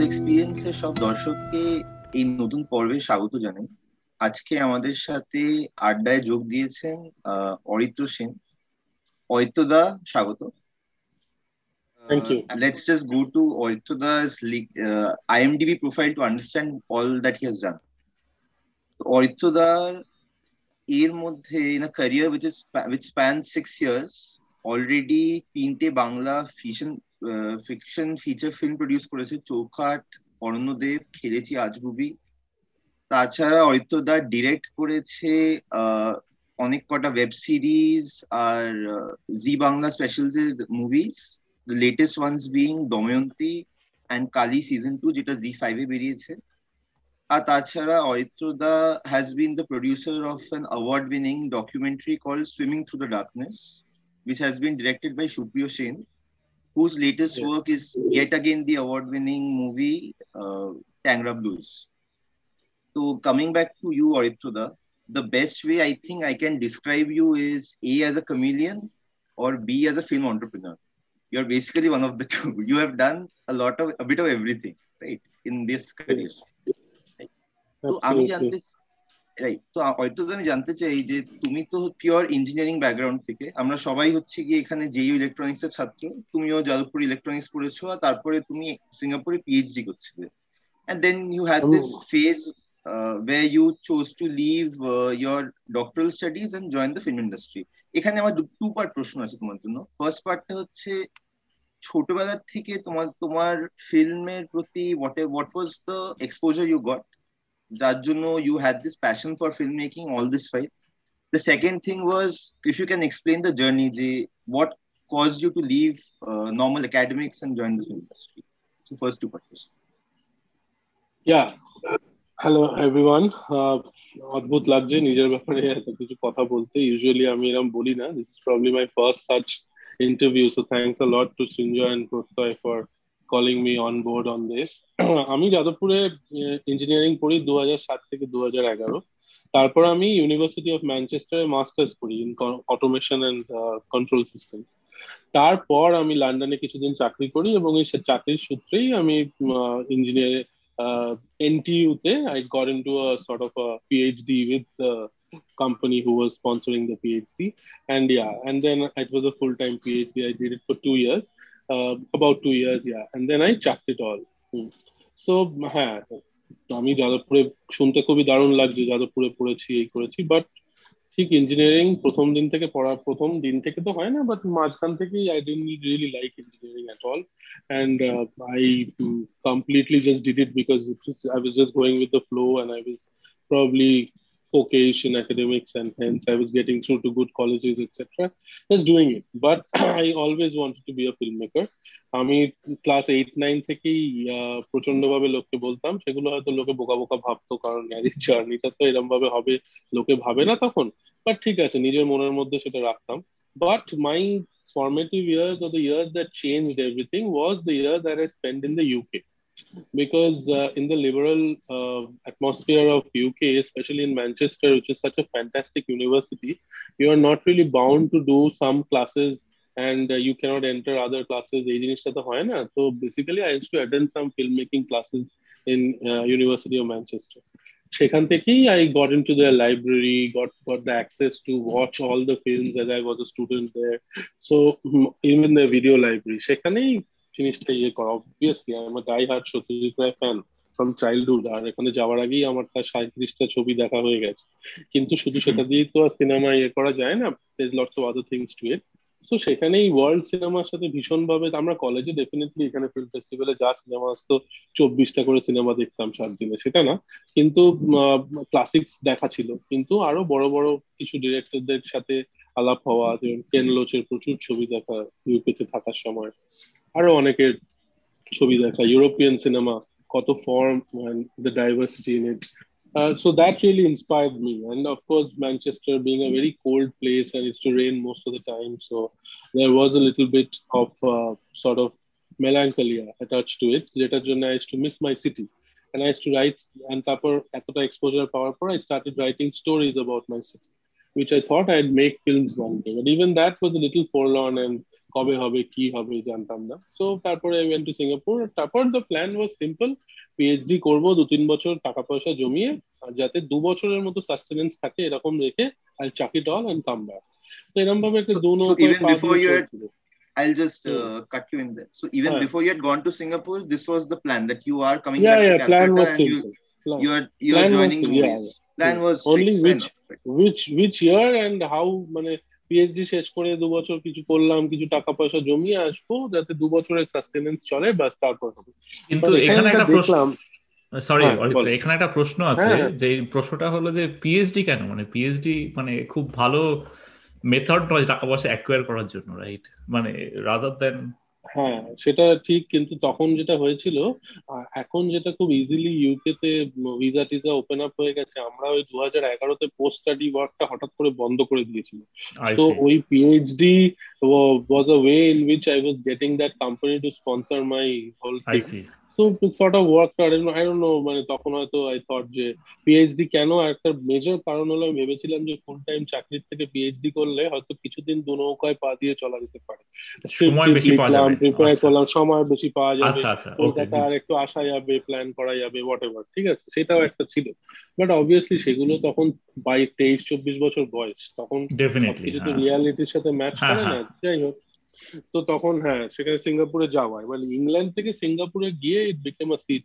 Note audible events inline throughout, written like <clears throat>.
Experience এর সব দর্শককে এই নতুন পর্বে স্বাগত জানাই। আজকে আমাদের সাথে আড্ডায় যোগ দিয়েছেন অরিত্র সেন। অরিত্রদা স্বাগত। Let's just go to অরিত্রদা IMDb profile to understand all that he has done অরিত্রদা এর মধ্যে ক্যারিয়ার সিক্স ইয়ার্স অলরেডি তিনটে Bangla fiction fiction feature film produce করেছে চৌখাট অরণ্যদেব খেলেছি আজগুবি তাছাড়া অরিত্রদা ডিরেক্ট করেছে অনেক কটা ওয়েব সিরিজ আর জি বাংলা স্পেশালস এর movies the latest ones being Damayanti and Kali season two যেটা জি ফাইভে বেরিয়েছে। আর তাছাড়া অরিত্রদা has been the producer of an award winning documentary call swimming through the darkness which has been directed by Shupriyo Sen, whose latest yes. work is yet again the award-winning movie uh, Tangra Blues. So coming back to you, Oritrudha, the best way I think I can describe you is A as a chameleon or B as a film entrepreneur. You're basically one of the <laughs> two. You have done a lot of a bit of everything, right, in this career. Right? So আমি জানতে Right তো হয়তো আমি জানতে চাই যে তুমি তো পিওর ইঞ্জিনিয়ারিং ব্যাকগ্রাউন্ড থেকে আমরা সবাই হচ্ছে গিয়ে এখানে জেইউ ইলেকট্রনিক্স এর ছাত্র তুমিও যাদবপুর ইলেকট্রনিক্স পড়েছো আর তারপরে তুমি সিঙ্গাপুরে পিএইচডি করছিলে। And then you had this phase uh, where you chose to leave uh, your doctoral studies and join the film industry. এখানে আমার টু পার্ট প্রশ্ন আছে তোমার জন্য। ফার্স্ট পার্টটা হচ্ছে ছোটবেলার থেকে তোমার তোমার ফিল্মের প্রতি what what was the exposure you got যার জন্য you had this passion for filmmaking all this while. The second thing was if you can explain the journey, the, what caused you to leave uh, normal academics and join the film industry. So first two questions. Yeah. Hello everyone অদ্ভুত লাগছে নিজের ব্যাপারে এত কিছু কথা বলতে usually আমি এরকম বলি না this probably my first such interview so thanks a lot to Sinjoy and Pratyay for calling me on board on this আমি যাদবপুরে ইঞ্জিনিয়ারিং পড়ি দু সাত থেকে দু এগারো তারপর আমি ইউনিভার্সিটি অফ ম্যানচেস্টারে মাস্টার্স করি in automation and control system তারপর আমি লন্ডনে কিছুদিন চাকরি করি এবং এই চাকরির সূত্রেই আমি engineer এনটিইউতে I got in to sort of PhD with company who was sponsoring the PhD. And yeah, and then it was a full time PhD. I did it for two years. Uh, about two years, yeah. And then I chucked it all. Hmm. So, হ্যাঁ আমি যাদবপুরে শুনতে খুবই দারুণ লাগছে যাদবপুরে পড়েছি এই করেছি বাট ঠিক ইঞ্জিনিয়ারিং প্রথম দিন থেকে পড়া প্রথম দিন থেকে তো হয় না বাট মাঝখান থেকেই I didn't really like engineering at all and I completely just did it because I was just going with the flow and I was probably okayish in academics and hence I was getting through to good colleges, etc. Just doing it. But <clears throat> I always wanted to be a filmmaker. আমি class eight nine থেকেই প্রচন্ড ভাবে লোককে বলতাম সেগুলো হয়তো লোকে বোকা বোকা ভাবতো কারণ জার্নিটা তো এরকম ভাবে হবে লোকে ভাবে না তখন বাট ঠিক আছে নিজের মনের মধ্যে সেটা রাখতাম but my formative years or the years that changed everything was the year that I spent in the UK. because uh, in the liberal uh, atmosphere of UK, especially in Manchester, which is such a fantastic university, you are not really bound to do some classes and uh, you cannot enter other classes. So basically, I used to attend some filmmaking classes in University of Manchester. সেখান থেকেই I got into the library got got the access to watch all the films as I was a student there so even the video library সেখানেই জিনিসটা ইয়ে করা obviously আমার die hard Satyajit Ray fan from childhood আর এখানে যাওয়ার আগেই আমার তার সাঁত্রিশটা ছবি দেখা হয়ে গেছে। কিন্তু শুধু সেটা দিয়েই তো আর সিনেমা ইয়ে করা যায় না lots of other things to it তো সেখানেই ওয়ার্ল্ড সিনেমার সাথে ভীষণভাবে আমরা কলেজে ডেফিনেটলি এখানে ফিল্ম ফেস্টিভ্যালে যা সিনেমা আসতো, চব্বিশটা করে সিনেমা দেখতাম সাত দিনে, সেটা না। কিন্তু ক্লাসিক্স দেখা ছিল। কিন্তু আরও বড় বড় কিছু ডিরেক্টরদের সাথে আলাপ হওয়া, যেমন কেন লোচের প্রচুর ছবি দেখা ইউপিতে থাকার সময়। আরো অনেকের ছবি দেখা ইউরোপিয়ান সিনেমা কত form the diversity in it Uh, so that really inspired me. And of course, Manchester being a very cold place and it's to rain most of the time. So there was a little bit of uh, sort of melancholy attached to it. যেটার জন্য I used to miss my city. And I used to write, and তারপর এতটা exposure পাওয়ার পর I started writing stories about my city, which I thought I'd make films one day. But even that was a little forlorn and কবে হবে কি হবে জানতাম না so তারপরে আই ওয়েন্ট টু সিঙ্গাপুর তারপর the plan was simple PhD করবো দু তিন বছর টাকা পয়সা জমিয়ে আর যাতে দু বছরের মতো সাস্টেনেন্স থাকে এরকম রেখে I chuck it all and come back তো এরকম ভাবে একটা দু I'll just uh, cut you in there. So even yeah. before you had gone to Singapore, this was the plan that you are coming yeah, back yeah, to plan Calcutta was and simple. you, plan. you are you are joining was, movies. Yeah, Plan was only fixed, which which which year and how মানে PhD শেষ করে দু বছর কিছু করলাম কিছু টাকা পয়সা জমিয়ে আসব যাতে দু বছরের সাস্টেনেন্স চলে বাস তারপর হবে। কিন্তু এখানে একটা প্রশ্ন সরি এখানে একটা প্রশ্ন আছে যে প্রশ্নটা হলো যে পিএইচডি কেন? মানে পিএইচডি মানে খুব ভালো মেথড নয় টাকা পয়সা অ্যাকোয়ার করার জন্য রাইট মানে রাদার দেন হ্যাঁ সেটা ঠিক কিন্তু তখন যেটা হয়েছিল এখন যেটা খুব ইজিলি ইউকে তে ভিসা টিসা ওপেন আপ হয়ে গেছে আমরা ওই দু হাজার এগারোতে পোস্ট স্টাডি ওয়ার্কটা হঠাৎ করে বন্ধ করে দিয়েছিল। তো ওই PhD was a way in which I was getting that company to sponsor my whole thing. So sort of work I don't know মানে তখন হয়তো আই থট যে পিএইচডি কেন একটা মেজর কারণ হলো আমি ভেবেছিলাম যে ফুল টাইম চাকরির থেকে পিএইচডি করলে হয়তো কিছুদিন দু নৌকায় পা দিয়ে চলা যেতে পারে। সময় বেশি পাওয়া যাবে। প্রিপেয়ার করলাম সময় বেশি পাওয়া যাবে। কলকাতা আর একটু আসা যাবে প্ল্যান করা যাবে হোয়াট এভার ঠিক আছে? সেটাও একটা ছিল। বাট অবভিয়াসলি সেগুলো তখন বাই তেইশ চব্বিশ বছর বয়স। তখন কিছু তো রিয়ালিটির সাথে ম্যাচ করে না যাই হোক। তো তখন হ্যাঁ সেখানে সিঙ্গাপুরে যাওয়া। এবার ইংল্যান্ড থেকে সিঙ্গাপুরে গিয়ে it became a sea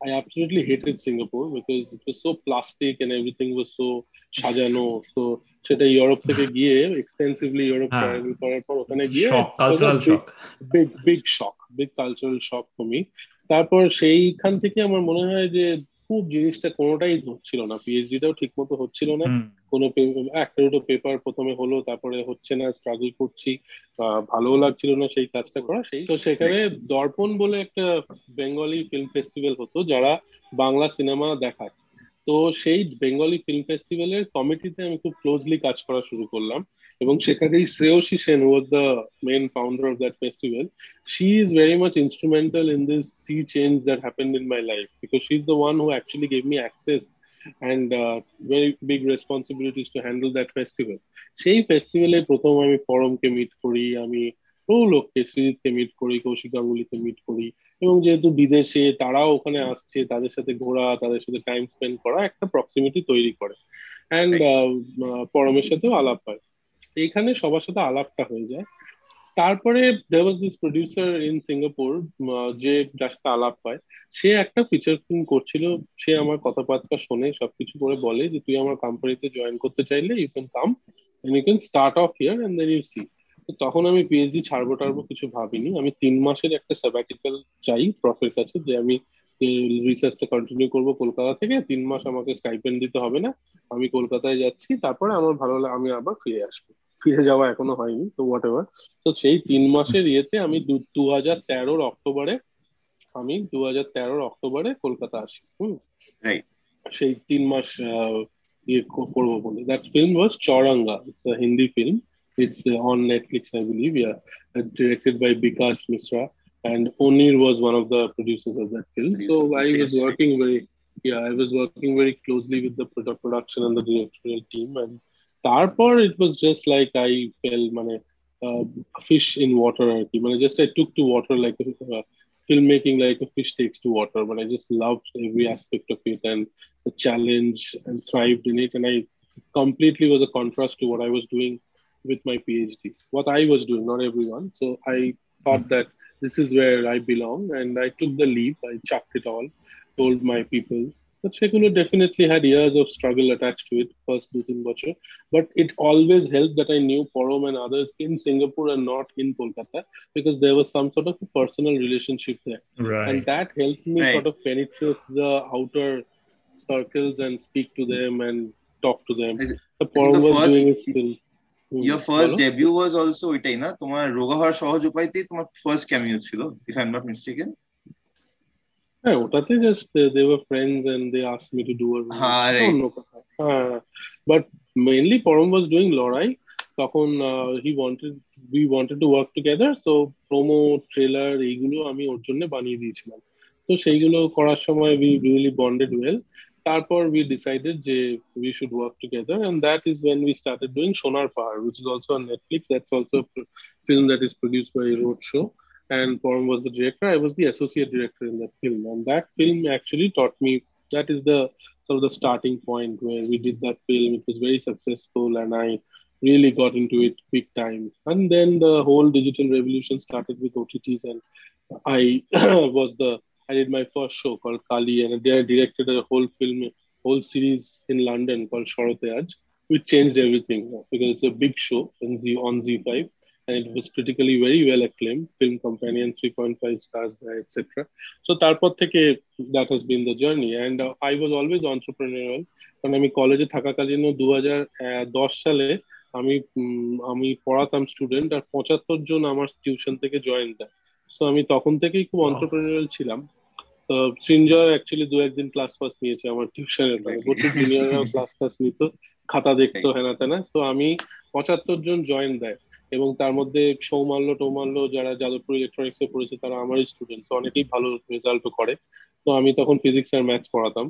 I absolutely hated Singapore because it was so plastic and everything was so সাজানো। So সেটা ইউরোপ থেকে গিয়ে এক্সটেন্সিভলি ইউরোপ ট্রাভেল করার পর ওখানে গিয়ে big big shock big cultural shock for me তারপর সেইখান থেকে আমার মনে হয় যে খুব জিনিসটা কোনোটাই হচ্ছিল না। পিএইচডিটাও ঠিক মতো হচ্ছিল না। কোনো একটা দুটো পেপার প্রথমে হলো তারপরে হচ্ছে না স্ট্রাগল করছি ভালোও লাগছিল না সেই কাজটা করা সেই তো সেখানে দর্পণ বলে একটা বেঙ্গলি ফিল্ম ফেস্টিভ্যাল হতো যারা বাংলা সিনেমা দেখায়। তো সেই বেঙ্গলি ফিল্ম ফেস্টিভ্যালের কমিটিতে আমি খুব ক্লোজলি কাজ করা শুরু করলাম। এবং সেখানেই Shreyasi Sen was the main founder of that festival she is very much instrumental in this sea change that happened in my life because she's the one who actually gave me access and uh, very big responsibilities to handle that festival. সেই ফেস্টিভ্যালে প্রথম আমি পরমকে meet করি আমি বহু লোককে সৃজিৎকে meet করি Kaushik গাঙ্গুলিকে meet করি এবং যেহেতু বিদেশে তারাও ওখানে আসছে তাদের সাথে ঘোরা তাদের সাথে টাইম স্পেন্ড করা একটা প্রক্সিমিটি তৈরি করে। অ্যান্ড পরমের সাথেও আলাপ হয়। এইখানে সবার সাথে আলাপটা হয়ে যায়। তারপরে there this producer in Singapore যে যার সাথে আলাপ হয়, সে একটা ফিচার ফিল্ম করছিল, সে আমার কথাবার্তা শোনে, সবকিছু করে বলে যে, তুই আমার কোম্পানিতে জয়েন করতে চাইলে you can come you can start off here and then you see তখন আমি পিএইচডি ছাড়বো টাড়বো কিছু ভাবিনি। আমি তিন মাসের একটা স্যাবাটিক্যাল চাই প্রফের কাছে, যে আমি রিসার্চটা কন্টিনিউ করব কলকাতা থেকে। তিন মাস আমাকে স্টাইপেন্ড দিতে হবে না। আমি কলকাতায় যাচ্ছি, তারপরে আমার ভালো লাগে আমি আবার ফিরে আসব। ফিরে যাওয়া এখনও হয়নি তো হোয়াট এভার তো সেই তিন মাসের ইয়েতে আমি দু হাজার তেরোর অক্টোবরে আমি দু হাজার তেরোর অক্টোবরে কলকাতা আসি হুম। সেই তিন মাস ইয়ে করব বলে। That film was Chauranga it's a Hindi film it's on Netflix I believe yeah directed by Bikas Mishra and Onir was one of the producers of that film. So I was working very, yeah, I was working very closely with the production and the directorial team, and তারপর it was just like I fell মানে fish in water আর কি মানে just I took to water like filmmaking like a fish takes to water but i just loved every aspect of it and the challenge and thrived in it and i completely was a contrast to what i was doing with my phd what i was doing not everyone so i thought that this is where i belong and i took the leap i chucked it all told my people but Shekulo definitely had years of struggle attached to it, first two তিন বছর. But it always helped that I knew Porom and others in Singapore and not in Kolkata because there was some sort of a personal relationship there. Right. And that helped me right. sort of penetrate the outer circles and speak to them and talk to them. The Porom was first, doing it still. Your first Hello? debut was also এটাই না তোমার রোগা হওয়ার সহজ উপায়তেই তোমার first cameo ছিল if I'm not mistaken হ্যাঁ ওটাতে just they were friends and they ask me to do হ্যাঁ হ্যাঁ but mainly Param was doing Lorai তখন he wanted we wanted to work together so promo trailer এইগুলো আমি ওর জন্য বানিয়ে দিয়েছিলাম তো সেইগুলো করার সময় উই রিয়েলি বন্ডেড ওয়েল তারপর we decided যে we should work together and that is when we started doing Sonar Pahar which is also on Netflix that's also a film that is produced by Roadshow and Param was the director I was the associate director in that film. And that film actually taught me that is the sort of the starting point where we did that film. It was very successful and I really got into it big time. And then the whole digital revolution started with OTTs and I <clears throat> was the I did my first show called Kali, and I directed a whole film, whole series in London called Shoroteaj, which changed everything because it's a big show on, Z, on Z5, and it was critically very well acclaimed. Film Companion 3.5 stars there, etc. So তারপর থেকে that has been the journey, and uh, I was always entrepreneurial. কারণ আমি কলেজে থাকাকালীন দু হাজার দশ সালে আমি আমি পড়াতাম স্টুডেন্ট আর পঁচাত্তর জন আমার টিউশন থেকে জয়েন দেয়। সো আমি তখন থেকেই খুব অন্টারপ্রেনারিয়াল ছিলাম। তো সৃঞ্জয় অ্যাকচুয়ালি দু একদিন ক্লাস ফার্স্ট নিয়েছে আমার টিউশনের প্রচুর জুনিয়ররাও ক্লাস ক্লাস নিত খাতা দেখতো হেনা তেনা সো আমি পঁচাত্তর জন জয়েন দেয়। এবং তার মধ্যে সৌমাল্য টৌমাল্য যারা যাদবপুর ইলেকট্রনিক্স এ পড়েছে তারা আমারই স্টুডেন্ট অনেকেই ভালো রেজাল্টও করে তো আমি তখন ফিজিক্স আর ম্যাথস পড়াতাম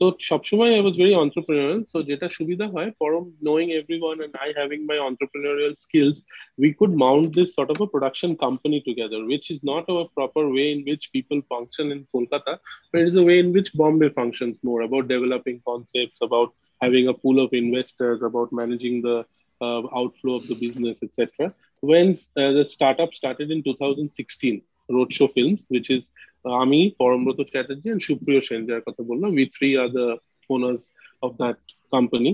তো সবসময় I was very entrepreneurial so যেটা সুবিধা হয় Param knowing every one and I having my entrepreneurial skills we could mount this sort of a production company together, which is not a proper way in which people function in Kolkata, but it is a way in which Bombay functions more about developing concepts, about having a pool of investors, about managing the uh, outflow of the business, etc. When uh, the startup started in 2016, Roadshow Films, which is আমি Parambrata Chatterjee and সুপ্রিয় সেন যার কথা বললাম we three are the owners of that company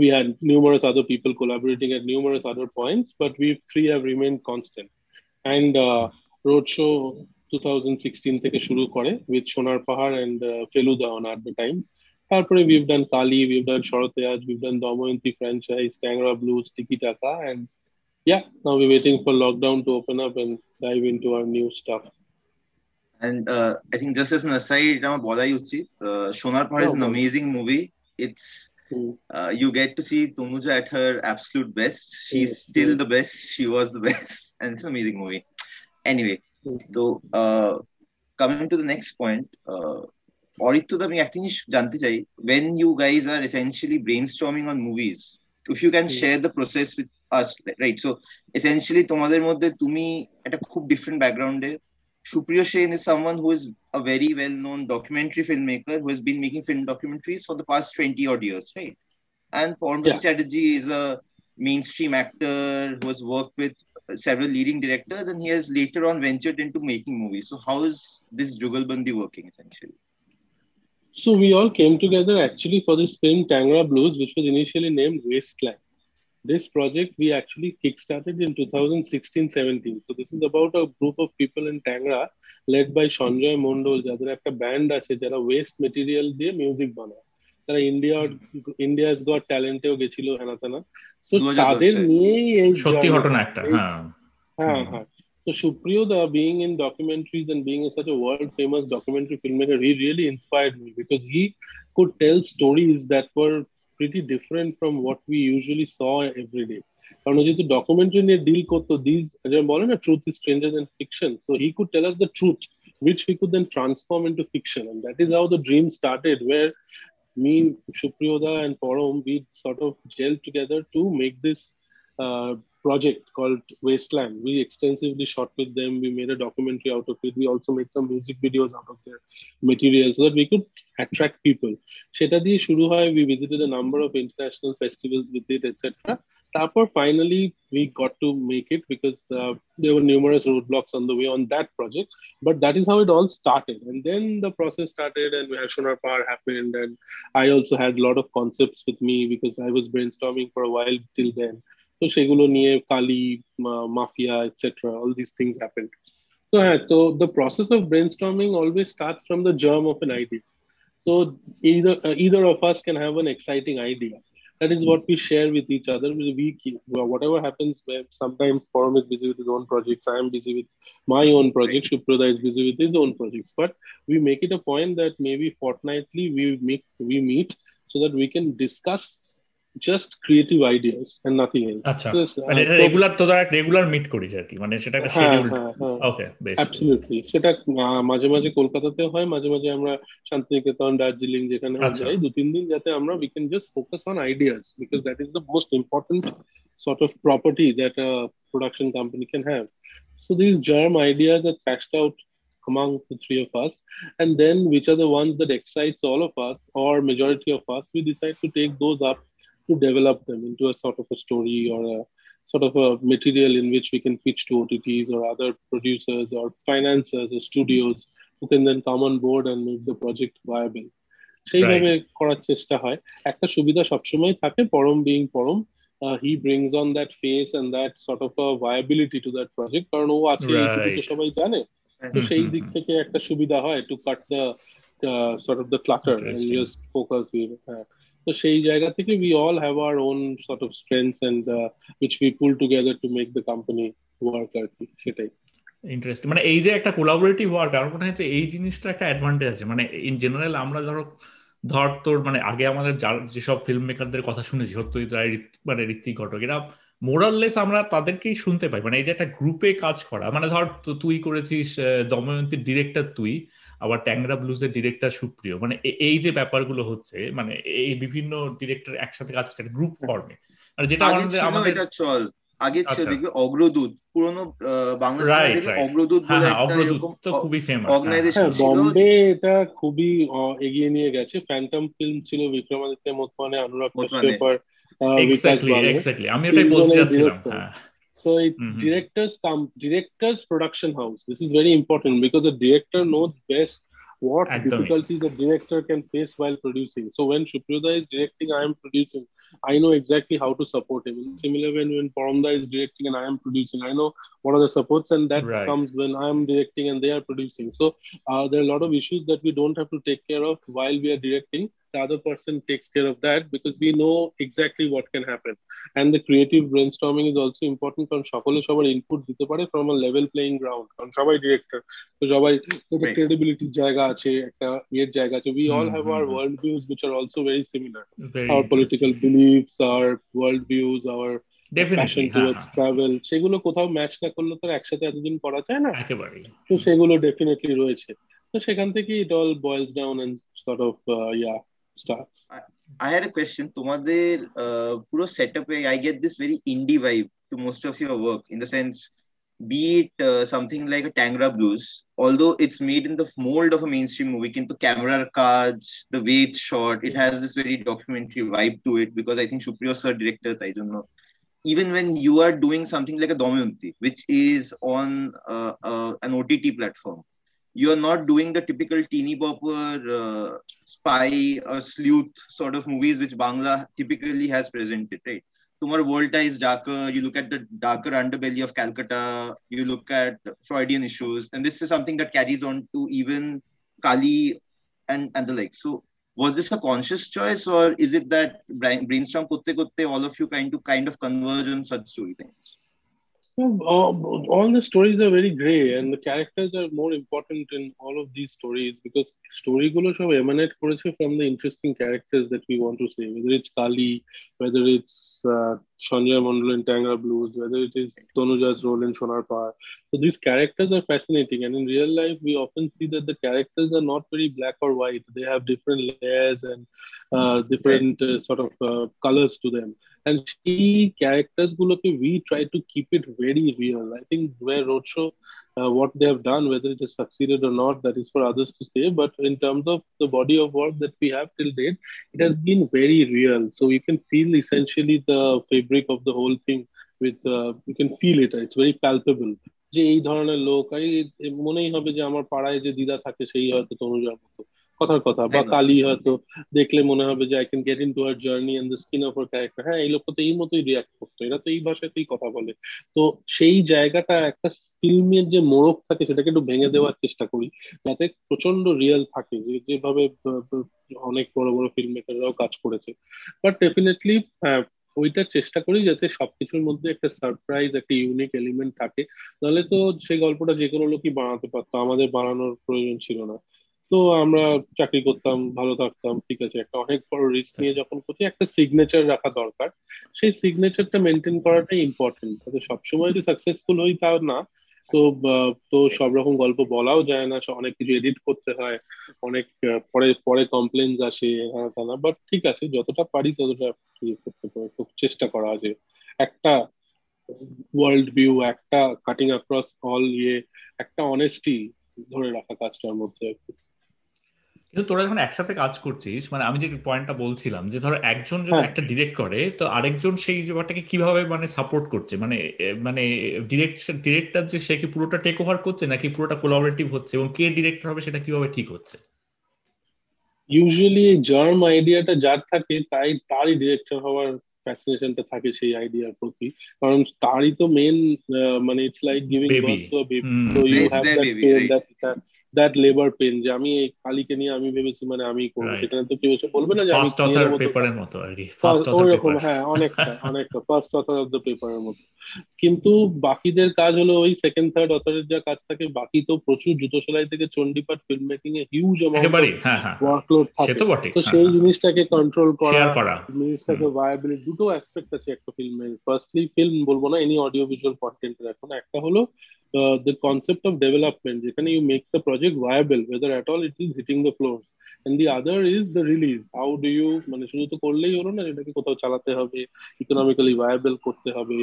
we had numerous other people collaborating at numerous other points but we three have remained constant and uh, roadshow 2016 থেকে শুরু করে with সোনার পাহাড় and uh, feluda on at the times তারপরে we've done kali we've done shoroteaj we've done damayanti franchise tangra blues tiki taka and yeah now we're waiting for lockdown to open up and dive into our new stuff And uh, I think just as an aside, আমার বলাই উচিত সোনার পাহাড় is an amazing movie. It's uh, you get to see Tanuja at her absolute best. She's still the best. She was the <laughs> best, and it's an amazing movie. Anyway, so uh, coming to the next point, uh, অরিত্য আমি একটা জিনিস জানতে চাই when you guys are essentially brainstorming on movies, if you can share the process with us, right? So essentially তোমাদের মধ্যে তুমি একটা খুব different background A Supriya Sen is someone who is a very well-known documentary filmmaker who has been making film documentaries for the past 20 odd years, right? And Pawan yeah. Chatterjee is a mainstream actor who has worked with several leading directors and he has later on ventured into making movies. So how is this Jugalbandi working essentially? So we all came together actually for this film Tangra Blues, which was initially named Wasteland this project we actually kickstarted in 2016-17 so this is about a group of people in tangra led by Sanjay Mondal যাদের একটা band আছে যারা waste material দিয়ে music বানায় তারা India India's goat ট্যালেন্টেও গেছিল হেনা তেনা so তাদের নিয়েই এই সত্যি ঘটনা একটা হ্যাঁ হ্যাঁ হ্যাঁ So Supriyo, the being in documentaries and being such a world famous documentary filmmaker, he really inspired me because he could tell stories that were pretty different from what we usually saw every day. কারণ যেহেতু documentary নিয়ে deal করতো this যেমন বলে না truth is stranger than fiction so he could tell us the truth which we could then transform into fiction and that is how the dream started where me Supriyoda and Param we sort of gelled together to make this uh, project called Wasteland. We extensively shot with them. We made a documentary out of it. We also made some music videos out of their material so that we could attract people. সেটা দিয়ে শুরু হয় we visited a number of international festivals with it, etc. তারপর finally we got to make it because uh, there were numerous roadblocks on the way on that project. But that is how it all started. And then the process started and Sonar Power happened. And I also had a lot of concepts with me because I was brainstorming for a while till then. তো সেগুলো নিয়ে কালি mafia etcetera all this things happened So, so the process of brainstorming always starts from the germ of an idea. So either uh, either of us can have an exciting idea. That is what we share with each other. We whatever happens, where sometimes Forum is busy with his own projects, I am busy with my own project. Shuprada is busy with his own projects. But we make it a point that maybe fortnightly we meet we meet so that we can discuss Just creative ideas and nothing else আচ্ছা মানে এটা regular তোরা regular meet করিস আর কি মানে সেটা একটা schedule ওকে বেশ অ্যাবসলিউটলি সেটা মাঝে মাঝে কলকাতাতে হয় মাঝে মাঝে আমরা শান্তিনিকেতন দার্জিলিং যেখানে যাই দু তিন দিন যাতে আমরা we can just focus on ideas because that is the most important sort of property that a production company can have. So these germ ideas are thrashed out among the three of us and then which are the ones that excites all of us or majority of us we decide to take those up to develop them into a sort of a story or a sort of a material in which we can pitch to OTTs or other producers or financiers or studios who can then come on board and make the project viable সেইভাবে করার চেষ্টা হয় একটা সুবিধা সবসময় থাকে Param being Param he brings on that face and that sort of viability to that project কারণ ও আছে এইটুকু সবাই জানে তো সেই দিক থেকে একটা সুবিধা হয় to cut the sort of the clutter and just focus হ্যাঁ তো সেই জায়গা থেকে we all have our own sort of strengths and which we pull together to make the company work আর কি সেটাই। ইন্টারেস্ট মানে এই যে একটা কোলাবোরেটিভ ওয়ার্ক আমার মনে হচ্ছে এই জিনিসটা একটা অ্যাডভান্টেজ আছে। মানে ইন জেনারেল আমরা ধরো, ধর তোর মানে আগে আমাদের যেসব ফিল্ম মেকারদের কথা শুনেছি, সত্যজিৎ রায় মানে ঋত্বিক ঘটক, এরা মোরাললেস আমরা তাদেরকেই শুনতে পাই। মানে এই যে একটা গ্রুপে কাজ করা মানে ধর তুই করেছিস দময়ন্তীর ডিরেক্টর তুই আবার ট্যাংরা ব্লুজের ডিরেক্টর সুপ্রিয়। মানে এই যে ব্যাপারগুলো হচ্ছে মানে এই বিভিন্ন ডিরেক্টর একসাথে কাজ করছে গ্রুপ ফর্মে আর যেটা আমাদের আমাদের চল। আগে ছিল আচ্ছা। দেখবি অগ্রদূত পুরনো বাংলাদেশ অগ্রদূত বলে হ্যাঁ, অগ্রদূত তো খুবই ফেমাস অর্গানাইজেশন বম্বে এটা খুবই এগিয়ে নিয়ে গেছে। ফ্যান্টম ফিল্ম ছিল বিক্রমাদিত্য মোতমানে অনুরাগ কাশ্যপর এক্স্যাক্টলি এক্স্যাক্টলি আমি ওটাই বলতে যাচ্ছিলাম হ্যাঁ। So it mm-hmm. directors come directors production house. This is very important because the director knows best what difficulties the director can face while producing. So when Shupriyoda is directing, I am producing. I know exactly how to support him. Similar when when Paramda is directing and I am producing, I know what are the supports, and that right. comes when I am directing and they are producing. So uh, there are a lot of issues that we don't have to take care of while we are directing the other person takes care of that because we know exactly what can happen and the creative brainstorming is also important কারণ সকলে সবার input দিতে পারে from a level playing ground কারণ সবাই director তো সবাই credibility জায়গা আছে একটা ইয়ের জায়গা আছে we all have our world views which are also very similar our political beliefs our world views our passion towards travel সেগুলো কোথাও ম্যাচ না করলে তো একসাথে এতদিন করা যায় না একেবারে তো সেগুলো ডেফিনেটলি রয়েছে তো সেখান থেকে it all boils down and sort of yeah starts. I, I had a question. তোমাদের uh, পুরো সেটআপে I get this very indie vibe to most of your work in the sense be it uh, something like a Tangra Blues, although it's made in the mold of a mainstream movie, into camera cards, the way it's shot, it has this very documentary vibe to it because I think Shupriyo sir directed, I don't know. Even when you are doing something like a Damayanti, which is on uh, uh, an OTT platform, you're not doing the typical teeny bopper uh, spy or sleuth sort of movies which Bangla typically has presented, right? Tomorrow Volta is darker. You look at the darker underbelly of Calcutta. You look at Freudian issues, and this is something that carries on to even Kali and and the like. So, was this a conscious choice, or is it that brainstorm kote kote all of you kind to kind of converge on such storylines? all, all the stories are very gray and the characters are more important in all of these stories because story গুলো সব emanate করেছে from the interesting characters that we want to say whether it's Kali whether it's uh, Sanjay Mondal in Tangra Blues whether it is Tanuja's role in Sonar Par so these characters are fascinating and in real life we often see that the characters are not very black or white. They have different layers and uh, different uh, sort of uh, colors to them. And she characters we try to keep it very real. I think where roadshow uh, what they have done whether it has succeeded or not that is for others to say but in terms of the body of work that we have till date it has been very real so you can feel essentially the fabric of the whole thing with uh, you can feel it it's very palpable যে এই ধরনের লোক মনেই হবে যে আমার পাড়ায় যে দিদা থাকে সেই হয়তো তনুজার মতো কথার কথা বা কালি হয়তো দেখলে মনে হবে যে I can get in to our journey and the skin of our character হ্যাঁ এই লোকটা তো এই মতোই রিয়াক্ট করতো এরা তো এই ভাষাতেই কথা বলে। তো সেই জায়গাটা একটা ফিল্মের যে মোড়ক থাকে সেটাকে একটু ভেঙে দেওয়ার চেষ্টা করি যাতে প্রচণ্ড রিয়েল থাকে যেভাবে অনেক বড় বড় ফিল্ম মেকাররাও কাজ করেছে। বাট ডেফিনেটলি হ্যাঁ ওইটা চেষ্টা করি যাতে সবকিছুর মধ্যে একটা সারপ্রাইজ একটা ইউনিক এলিমেন্ট থাকে। নাহলে তো সেই গল্পটা যে কোনো লোকই বানাতে পারতো আমাদের বানানোর প্রয়োজন ছিল না। তো আমরা চাকরি করতাম, ভালো থাকতাম, ঠিক আছে। একটা অনেক বড় রিস্ক নিয়ে যখন করছি, একটা সিগনেচার রাখা দরকার। সেই সিগনেচারটা মেনটেন করাটাই ইম্পর্টেন্ট তাতে সবসময় যে সাকসেসফুল হই তাও না। তো তো সব রকম গল্প বলাও যায় না। অনেক কিছু এডিট করতে হয়। অনেক পরে পরে কমপ্লেন আসে হ্যাঁ তা না। বাট ঠিক আছে, যতটা পারি ততটা করতে পারে। চেষ্টা করা যে একটা ওয়ার্ল্ড ভিউ একটা কাটিং অ্যাক্রস অল ইয়ে একটা অনেস্টি ধরে রাখা কাজটার মধ্যে কিন্তু তোরা যখন একসাথে কাজ করছিস মানে আমি যে পয়েন্টটা বলছিলাম যে ধরো একজন যদি হ্যাঁ। একটা ডিরেক্ট করে তো আরেকজন সেই ব্যাপারটাকে কীভাবে মানে সাপোর্ট করছে? মানে মানে ডিরেকশন ডিরেক্টর যে সে কি পুরোটা টেক ওভার করছে নাকি পুরোটা কোলাবোরেটিভ হচ্ছে? এবং কে ডিরেক্টর হবে সেটা কীভাবে ঠিক হচ্ছে? ইউজুয়ালি জার্ম আইডিয়াটা যার থাকে তাই তারই ডিরেক্টর হওয়ার ফ্যাসিনেশনটা থাকে সেই আইডিয়ার প্রতি। কারণ তারই তো মেন মানে it's like giving birth to a baby so you have that that that labour pain যে আমি এই কালিকে নিয়ে আমি ভেবেছি মানে আমি করব। সেখানে তো কেউ এসে বলবে না যে আমি পেপারের মতো আর কি। ওরকম হ্যাঁ অনেকটা <laughs> অনেকটা। ফার্স্ট অথর অফ দ্য পেপারের মতো। কিন্তু বাকিদের কাজ হলো ওই সেকেন্ড থার্ড অথরের যা কাজ থাকে বাকি তো প্রচুর জুতো সেলাই থেকে চণ্ডীপাঠ film making a huge workload থাকে। তো সেই জিনিসটাকে কন্ট্রোল করা জিনিসটাকে ভায়াবিলিটি দুটো অ্যাসপেক্ট আছে একটা ফিল্মের ফার্স্টলি ফিল্ম বলব না এনি অডিও ভিজুয়াল কন্টেন্টের এখন। একটা হলো uh, the concept of development যেখানে you make the project viable whether at all it is hitting the floors and the other is the release how do you মানে শুধু তো করলেই হলো না এটাকে কোথাও চালাতে হবে ইকোনমিক্যালি ভায়াবল করতে হবে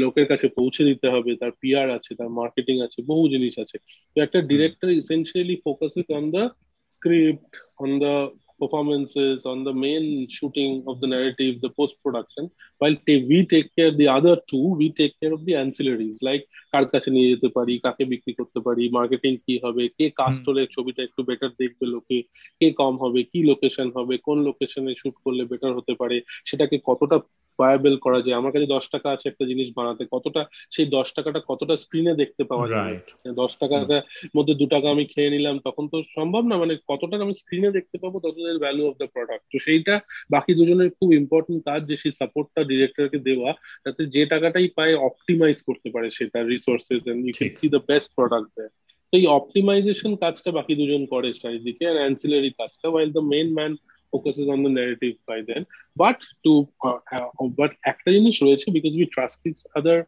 লোকের কাছে পৌঁছে দিতে হবে তার পিআর আছে তার মার্কেটিং আছে বহু জিনিস আছে তো একটা director essentially focuses on the script on the performances, on the main shooting of the narrative, the post production. While we take care the other two, we take care of the ancillaries like কার কাছে নিয়ে যেতে পারি কাকে বিক্রি করতে পারি marketing কি হবে কে কাস্ট হলে ছবিটা একটু বেটার দেখবে লোকে কে কম হবে কি লোকেশন হবে কোন লোকেশনে শুট করলে বেটার হতে পারে সেটাকে কতটা ভায়াবেল করা যায় আমার কাছে দশ টাকা আছে একটা জিনিস বানাতে কতটা সেই দশ টাকাটা কতটা স্ক্রিনে দেখতে পাওয়া যায়? দশ টাকার মধ্যে দু টাকা আমি খেয়ে নিলাম তখন তো সম্ভব না মানে কত টাকা আমি স্ক্রিনে দেখতে পাবো ততদের ভ্যালু অফ দ্য প্রোডাক্ট তো সেইটা বাকি দুজনের খুব ইম্পর্টেন্ট কাজ যে সেই সাপোর্টটা ডিরেক্টরকে দেওয়া যাতে যে টাকাটাই পায় অপটিমাইজ করতে পারে সেটা resources and you can see the best product দেয় এই অপটিমাইজেশন কাজটা বাকি দুজন করে চারিদিকে আর অ্যান্সিলারি কাজটা while the main man focuses on the narrative by then. But to uh, uh, but একটা জিনিস রয়েছে because we trust each other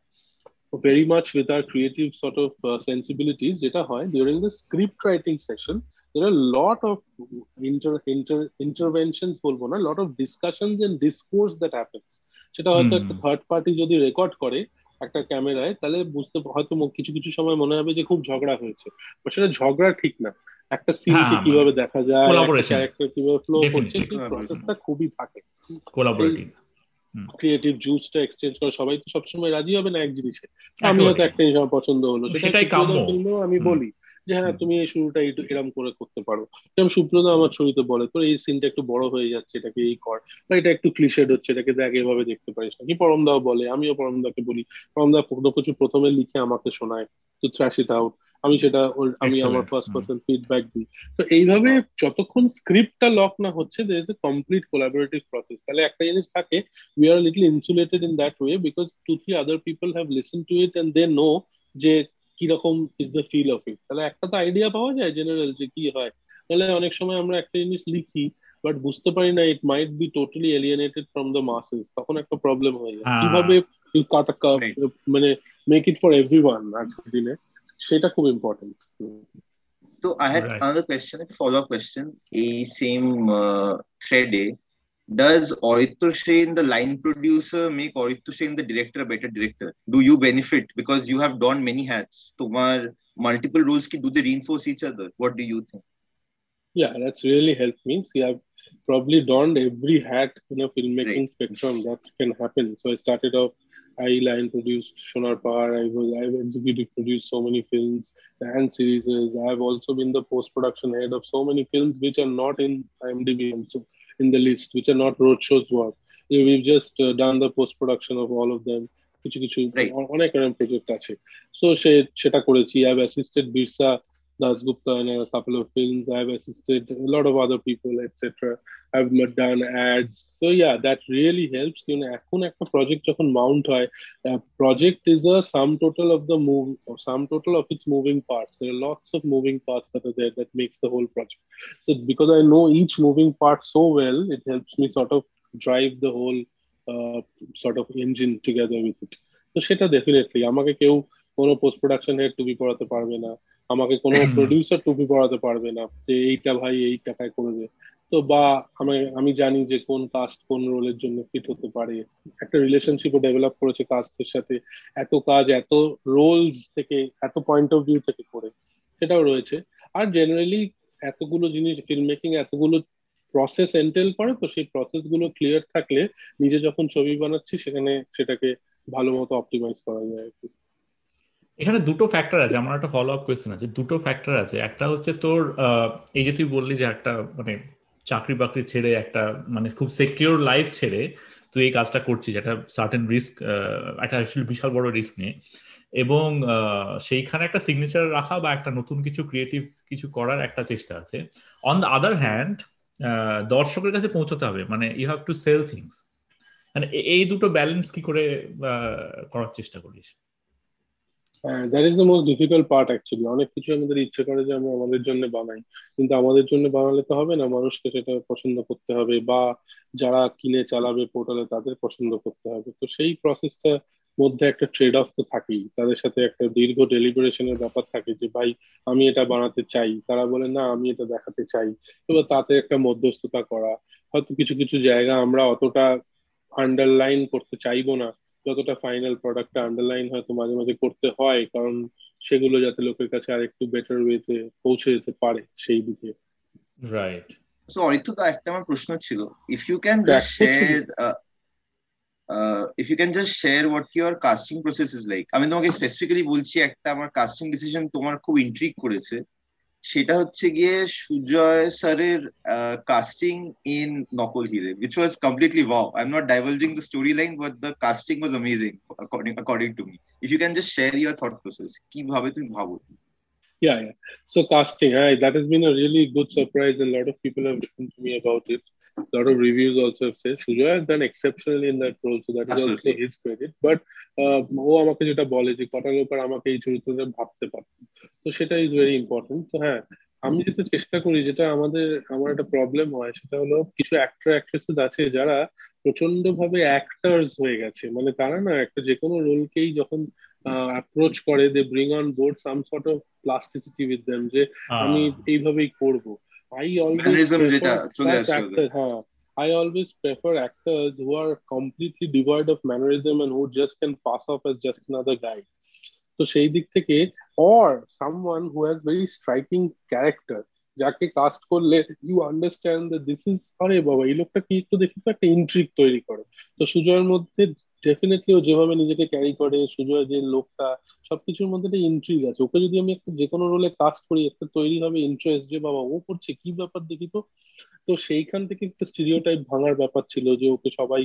very much with our creative sort of uh, sensibilities যেটা হয় during the script writing session there are a lot of inter, inter interventions বলবো না lot of discussions and discourse that happens সেটা হয়তো একটা third party যদি record করে একটা ক্যামেরায় তাহলে বুঝতে হয়তো কিছু কিছু সময় মনে হবে যে খুব ঝগড়া হয়েছে। সেটা ঝগড়া ঠিক না। একটা সিনকে হ্যাঁ, কীভাবে মানে দেখা যায় ক্যারেক্টার কীভাবে ফ্লো করছে সেই প্রসেসটা খুবই থাকে। কোলাবোরেটিভ ক্রিয়েটিভ জুসটা এক্সচেঞ্জ করে সবাই তো সবসময় রাজি হবে না এক জিনিসে। আমিও তো একটা জিনিস আমার পছন্দ হলো। সেটাই আমি বলি। যে হ্যাঁ তুমি এই শুরুটা এরম করে করতে পারো। যেমন সুব্রত আমার ছবিতে বলে তো এই সিনটা একটু বড় হয়ে যাচ্ছে এটাকে এই কর। বা এটা একটু ক্লিশেড হচ্ছে এটাকে দেখ এভাবে দেখতে পারিস না কি পরমদাও বলে আমিও পরমদাকে বলি পরমদা কোনো কিছু প্রথমে লিখে আমাকে শোনায় তো থ্রাশ ইট আউট আমি সেটা আমি আমার ফার্স্ট পার্সন ফিডব্যাক দিই। তো এইভাবে যতক্ষণ স্ক্রিপ্টটা লক না হচ্ছে there is a complete collaborative process তাহলে একটা জিনিস থাকে we are little insulated in that way because two three other people have listen to it and they know যে কীরকম is the feel of it তাহলে একটা তো আইডিয়া পাওয়া যায় জেনারেল যে কি হয় তাহলে অনেক সময় আমরা একটা জিনিস লিখি বাট বুঝতে পারি না it might be totally alienated from the masses তখন একটা প্রবলেম হয়ে যায় কীভাবে মানে মেক ইট ফর এভরিওয়ান আজকের দিনে সেটা খুব important So I had right. another question, a follow-up question. A same uh, thread. Does Aurito Shane, the line producer, make Aurito Shane, the director, a better director? Do you benefit because you have donned many hats? Tomar multiple roles, do they reinforce each other? What do you think? Yeah, that's really helped me. See, I've probably donned every hat in a filmmaking right. spectrum that can happen. So I started off I line produced Shonar Par. I was I've executive produced so many films and series. I've also been the post production head of so many films which are not in IMDb also in the list, which are not roadshows work. We've just uh, done the post production of all of them. কিছু কিছু অনেক অনেক project আছে so সে সেটা করেছি I assisted Birsa Das Gupta in a couple of films. I've assisted a lot of other people, etc. I've done ads. So yeah, that really helps. You know, এখন একটা project যখন mount হয়, project is a sum total of the move, or sum total of its moving parts. There are lots of moving parts that are there that makes the whole project. So because I know each moving part so well, it helps me sort of drive the whole uh, sort of engine together with it. তো সেটা definitely আমাকে কেউ কোনো post production head টুপি পড়াতে পারবে না আমাকে কোনো প্রডিউসার টুপি পড়াতে পারবে না যে এইটা ভাই এই টাকায় করবে। তো বা আমি আমি জানি যে কোন কাস্ট কোন রোলের জন্য ফিট হতে পারে একটা রিলেশনশিপও ডেভেলপ করেছে কাস্টের সাথে এত কাজ এত রোলস থেকে এত পয়েন্ট অফ ভিউ থেকে করে সেটাও রয়েছে। আর জেনারেলি এতগুলো জিনিস ফিল্ম মেকিং এতগুলো প্রসেস এন্টেল করে তো সেই প্রসেসগুলো ক্লিয়ার থাকলে নিজে যখন ছবি বানাচ্ছি সেখানে সেটাকে ভালো মতো অপটিমাইজ করা যায় আর কি। এখানে দুটো ফ্যাক্টর আছে, আমার একটা ফলো আপ কোয়েশ্চেন আছে। দুটো ফ্যাক্টর আছে, একটা হচ্ছে তোর এই যে তুই বললি যে একটা মানে চাকরি বাকরি ছেড়ে একটা মানে খুব সিকিউর লাইফ ছেড়ে তুই এই কাজটা করছিস, একটা সার্টেন রিস্ক একটা বিশাল বড় রিস্ক নিয়ে। এবং সেইখানে একটা সিগনেচার রাখা বা একটা নতুন কিছু ক্রিয়েটিভ কিছু করার একটা চেষ্টা আছে। অন দ্য আদার হ্যান্ড দর্শকের কাছে পৌঁছতে হবে মানে you have to sell things মানে এই দুটো ব্যালেন্স কি করে করার চেষ্টা করিস? That is the most difficult part actually অনেক কিছু আমাদের ইচ্ছে করে যে আমরা আমাদের জন্য বানাই, কিন্তু আমাদের জন্য বানালে তো হবে না, মানুষকে সেটা পছন্দ করতে হবে বা যারা কিনে চালাবে পোর্টালে তাদের পছন্দ করতে হবে। তো সেই প্রসেসটা মধ্যে একটা ট্রেড অফ তো থাকেই। তাদের সাথে একটা দীর্ঘ ডেলিভারেশনের ব্যাপার থাকে যে, ভাই, আমি এটা বানাতে চাই। তারা বলে, না, আমি এটা দেখাতে চাই। এবার তাতে একটা মধ্যস্থতা করা। হয়তো কিছু কিছু জায়গা আমরা অতটা আন্ডারলাইন করতে চাইব না। যতটা ফাইনাল প্রোডাক্টটা আন্ডারলাইন হয়তো মাঝে মাঝে করতে হয় কারণ সেগুলো যাতে লোকের কাছে আরেকটু বেটার ওয়েতে পৌঁছে যেতে পারে সেই দিকে। রাইট সো অরিত্য তো একটা আমার প্রশ্ন ছিল। If you can just share if you can just share what your casting process is like আমি তোমাকে স্পেসিফিক্যালি বলছি একটা আমার কাস্টিং ডিসিশন তোমার খুব ইন্ট্রিক করেছে। সেটা হচ্ছে গিয়ে সুজয় স্যারের casting in Nakal Hire which was completely wow I am not diverging the story line but the casting was amazing according according to me if you can just share your thought process কীভাবে তুমি ভাবো? Yeah, yeah. So casting, hi, that has been a really good surprise, and a lot of people have written to me about it. A lot of reviews also have said Sujoy has done exceptionally in that role, so that is Absolutely. also his credit. But ও আমাকে যেটা বলে যে কটার উপর আমাকে এই চরিত্রটা ভাবতে পারতো তো সেটা ইজ ভেরি ইম্পর্টেন্ট তো হ্যাঁ আমি যেটা চেষ্টা করি যেটা আমাদের আমার একটা প্রবলেম হয় সেটা হলো কিছু অ্যাক্টর অ্যাক্ট্রেসেস আছে যারা প্রচণ্ড ভাবে অ্যাক্টার্স হয়ে গেছে মানে তারা না একটা যে কোনো রোলকেই যখন অ্যাপ্রোচ করে they bring on board some sort of plasticity with them যে আমি এইভাবেই করব I always prefer such actors. Huh, I always prefer actors who are completely devoid of mannerism and who just can pass off as just another guy. তো সেই দিক থেকে or someone who has very striking character যাকে cast করলে you understand this is আরে বাবা, এই লোকটা কি একটু দেখি তো একটা ইন্ট্রিক তৈরি করে। তো সুজয়ের মধ্যে ডেফিনেটলি ও যেভাবে নিজেকে ক্যারি করে সুজয় যে লোকটা, সবকিছুর মধ্যে একটা ইন্ট্রিগ আছে। ওকে যদি আমি একটা যে কোনো রোলে কাস্ট করি, একটা তৈরি হবে ইন্টারেস্ট যে বাবা, ও করছে, কি ব্যাপার দেখি তো? তো সেইখান থেকে একটা স্টিরিওটাইপ ভাঙার ব্যাপার ছিল যে ওকে সবাই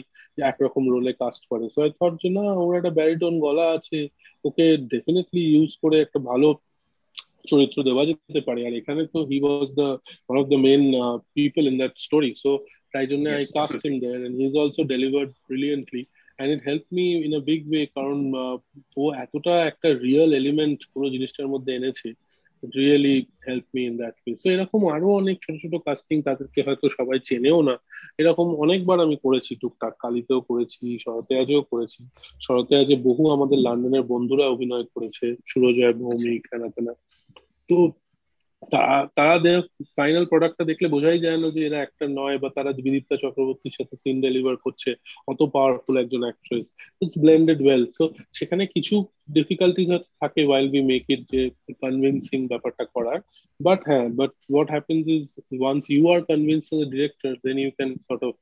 একরকম রোলে কাস্ট করে। সো আই থট যে না, ওর একটা ব্যারিটোন গলা আছে। ওকে ডেফিনেটলি ইউজ করে একটা ভালো চরিত্র দেওয়া যেতে পারে আর এখানে তো he was the one of the main people in that story so তাই জন্য I cast him there and he is also delivered brilliantly and it help me in a big way কারণ ও এতটা একটা রিয়েল এলিমেন্ট পুরো জিনিসটার মধ্যে এনেছে really help me in that way so এরকম আরও অনেক ছোট ছোট কাস্টিং তাদেরকে হয়তো সবাই চেনেও না। এরকম অনেকবার আমি করেছি টুকটাক কালিতেও করেছি শরতে আজেও করেছি। শরতে আজে বহু আমাদের লন্ডনের বন্ধুরা অভিনয় করেছে সুরজয় ভৌমিক হেনা তেনা তো তারা ফাইনাল প্রোডাক্টটা দেখলে বোঝাই যায় না যে এরা একটা নয় বা তারা বিদিপ্তা চক্রবর্তীর সাথে সিন ডেলিভার করছে, অত পাওয়ারফুল একজন actress it's blended well so সেখানে কিছু ডিফিকাল্টিজ থাকে ওয়াইল বি মেক ইট যে কনভিনসিং ব্যাপারটা করার বাট হ্যাঁ but what happens is once you are convince the director then you can sort of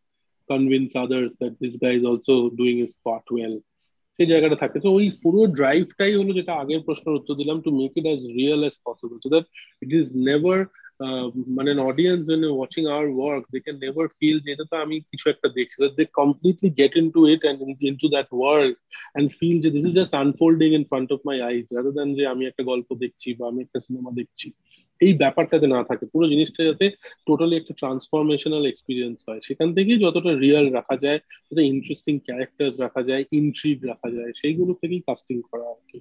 convince others that this guy is also doing his part well. সেই জায়গাটা থাকে। তো ওই পুরো ড্রাইভটাই হলো যেটা আগের প্রশ্নের উত্তর দিলাম to make it as real as possible so that it is never মানে audience when watching our work they can never feel যে এটা তো আমি কিছু একটা দেখছি। They completely get into it and into that world and feel যে this is just unfolding in front of my eyes rather than যে আমি একটা গল্প দেখছি বা আমি একটা সিনেমা দেখছি। এই ব্যাপারটাতে না থাকে, পুরো জিনিসটা যাতে টোটালি একটা ট্রান্সফরমেশনাল এক্সপিরিয়েন্স হয়। সেখান থেকেই যতটা রিয়েল রাখা যায় যত ইন্টারেস্টিং ক্যারেক্টার্স রাখা যায় ইন্ট্রিগ রাখা যায়, সেইগুলো থেকেই কাস্টিং করা আর কি।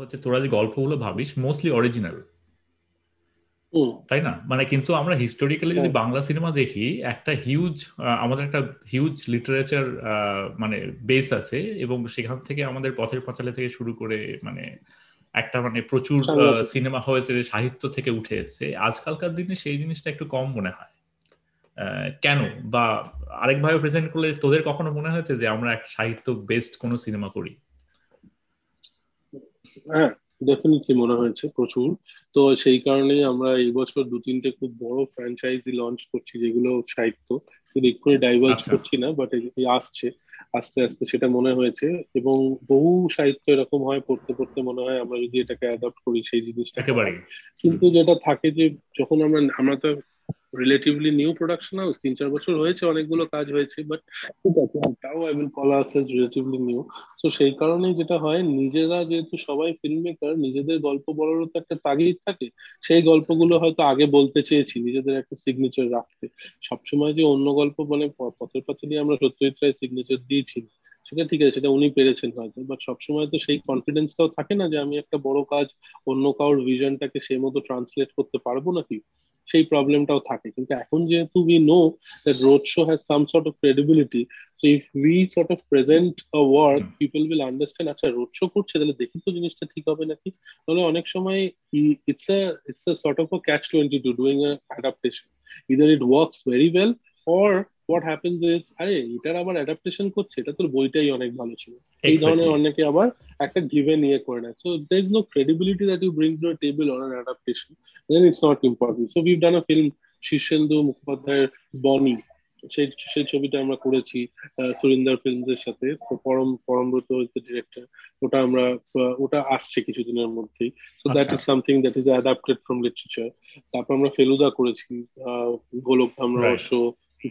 হচ্ছে তোরা যে গল্পগুলো ভাবিস মোস্টলি অরিজিনাল তাই না? মানে কিন্তু আমরা হিস্টোরিক্যালি যদি। বাংলা সিনেমা দেখি একটা হিউজ আমাদের একটা হিউজ লিটারেচার মানে বেস আছে এবং সেখান থেকে আমাদের পথের পাঁচালে থেকে শুরু করে মানে একটা মানে প্রচুর সিনেমা হয়েছে যে সাহিত্য থেকে উঠে এসছে। আজকালকার দিনে সেই জিনিসটা একটু কম মনে হয়। কেন? বা আরেকভাবে প্রেজেন্ট করলে তোদের কখনো মনে হয়েছে যে আমরা একটা সাহিত্য বেসড কোনো সিনেমা করি? হ্যাঁ ডেফিনেটলি মনে হয়েছে প্রচুর। তো সেই কারণেই আমরা এই বছর দু তিনটে খুব বড় ফ্র্যাঞ্চাইজি লঞ্চ করছি যেগুলো সাহিত্য। এক্ষুনি ডাইভার্স আচ্ছা। করছি না বাট আসছে আস্তে আস্তে সেটা মনে হয়েছে এবং বহু সাহিত্য এরকম হয় পড়তে পড়তে মনে হয় আমরা যদি এটাকে অ্যাডপ্ট করি সেই জিনিসটা কিন্তু যেটা থাকে যে যখন আমরা আমরা তো রিলেটিভলি নিউ প্রোডাকশন হাউস তিন, চার বছর হয়েছে, অনেকগুলো কাজ হয়েছে বাট ঠিক আছে তাও I will call us relatively new তো সেই কারণেই যেটা হয়, নিজেরা যেহেতু সবাই ফিল্ম মেকার নিজেদের গল্প বলারও তো একটা তাগিদ থাকে, সেই গল্পগুলো হয়তো আগে বলতে চেয়েছি, নিজেদের একটা সিগনেচার রাখতে। সবসময় যে অন্য গল্প মানে পথের পথে নিয়ে আমরা সত্যজিৎ রায় সিগনেচার দিয়েছি সেটা ঠিক আছে, সেটা উনি পেরেছেন হয়তো বাট সবসময় তো সেই কনফিডেন্সটাও থাকে না যে আমি একটা বড় কাজ, অন্য কারোর ভিশনটাকে সেই মতো ট্রান্সলেট করতে পারব নাকি? সেই প্রবলেমটাও থাকে। কিন্তু এখন যেহেতু we know that road show has some sort of credibility so if we sort of present a work people will understand আচ্ছা রোড শো করছে তাহলে দেখি তো জিনিসটা ঠিক হবে নাকি? তাহলে অনেক সময় it's a it's a sort of a catch twenty two doing a adaptation either it works very well or what happens is আরে এটার আবার অ্যাডাপ্টেশন করছে এটা তোর বইটাই অনেক ভালো ছিল। এই ধরনের অনেকে আবার একটা গিভে নিয়ে করে নেয়। So there is no credibility that you bring to table on an adaptation then it's not important so we've done a film Shirshendu মুখোপাধ্যায়ের বনি সেই সেই ছবিটা আমরা করেছি সুরিন্দার ফিল্মস এর সাথে পরম পরমব্রত ডিরেক্টর ওটা আমরা ওটা আসছে কিছুদিনের মধ্যেই। So that is something that is adapted from literature তারপর আমরা ফেলুদা করেছি গোলক ধাম রহস্য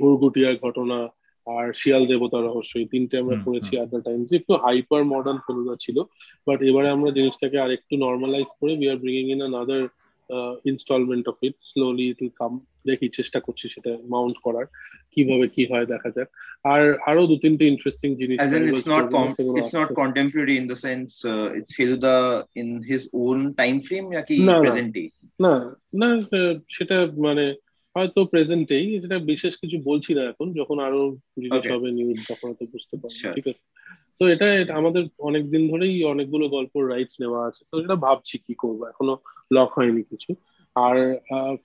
ঘুরগুটিয়ার ঘটনা আর শিয়াল দেবতা রহস্য এই তিনটে আমরা করেছি অ্যাট দ্য টাইম একটু হাইপার মডার্ন ফেলুদা ছিল বাট এবারে আমরা জিনিসটাকে আর একটু নর্মালাইজ করে we are bringing in another instalment of it slowly it will come দেখি চেষ্টা করছি সেটা মাউন্ট করার কীভাবে কি হয় দেখা যাক। আর আরও দু তিনটে ইন্টারেস্টিং জিনিস it's not it's not contemporary in the sense uh, it's Feluda in his own time নাকি present day না না সেটা মানে হয়তো প্রেজেন্টেই এটা বিশেষ কিছু বলছি না এখন যখন আরও জিনিস হবে নিউজ তখন তো বুঝতে পারব ঠিক আছে? তো এটা আমাদের অনেক দিন ধরেই অনেকগুলো গল্প রাইটস নেওয়া আছে তো এটা ভাবছি কি করব এখনও লক হয়নি কিছু। আর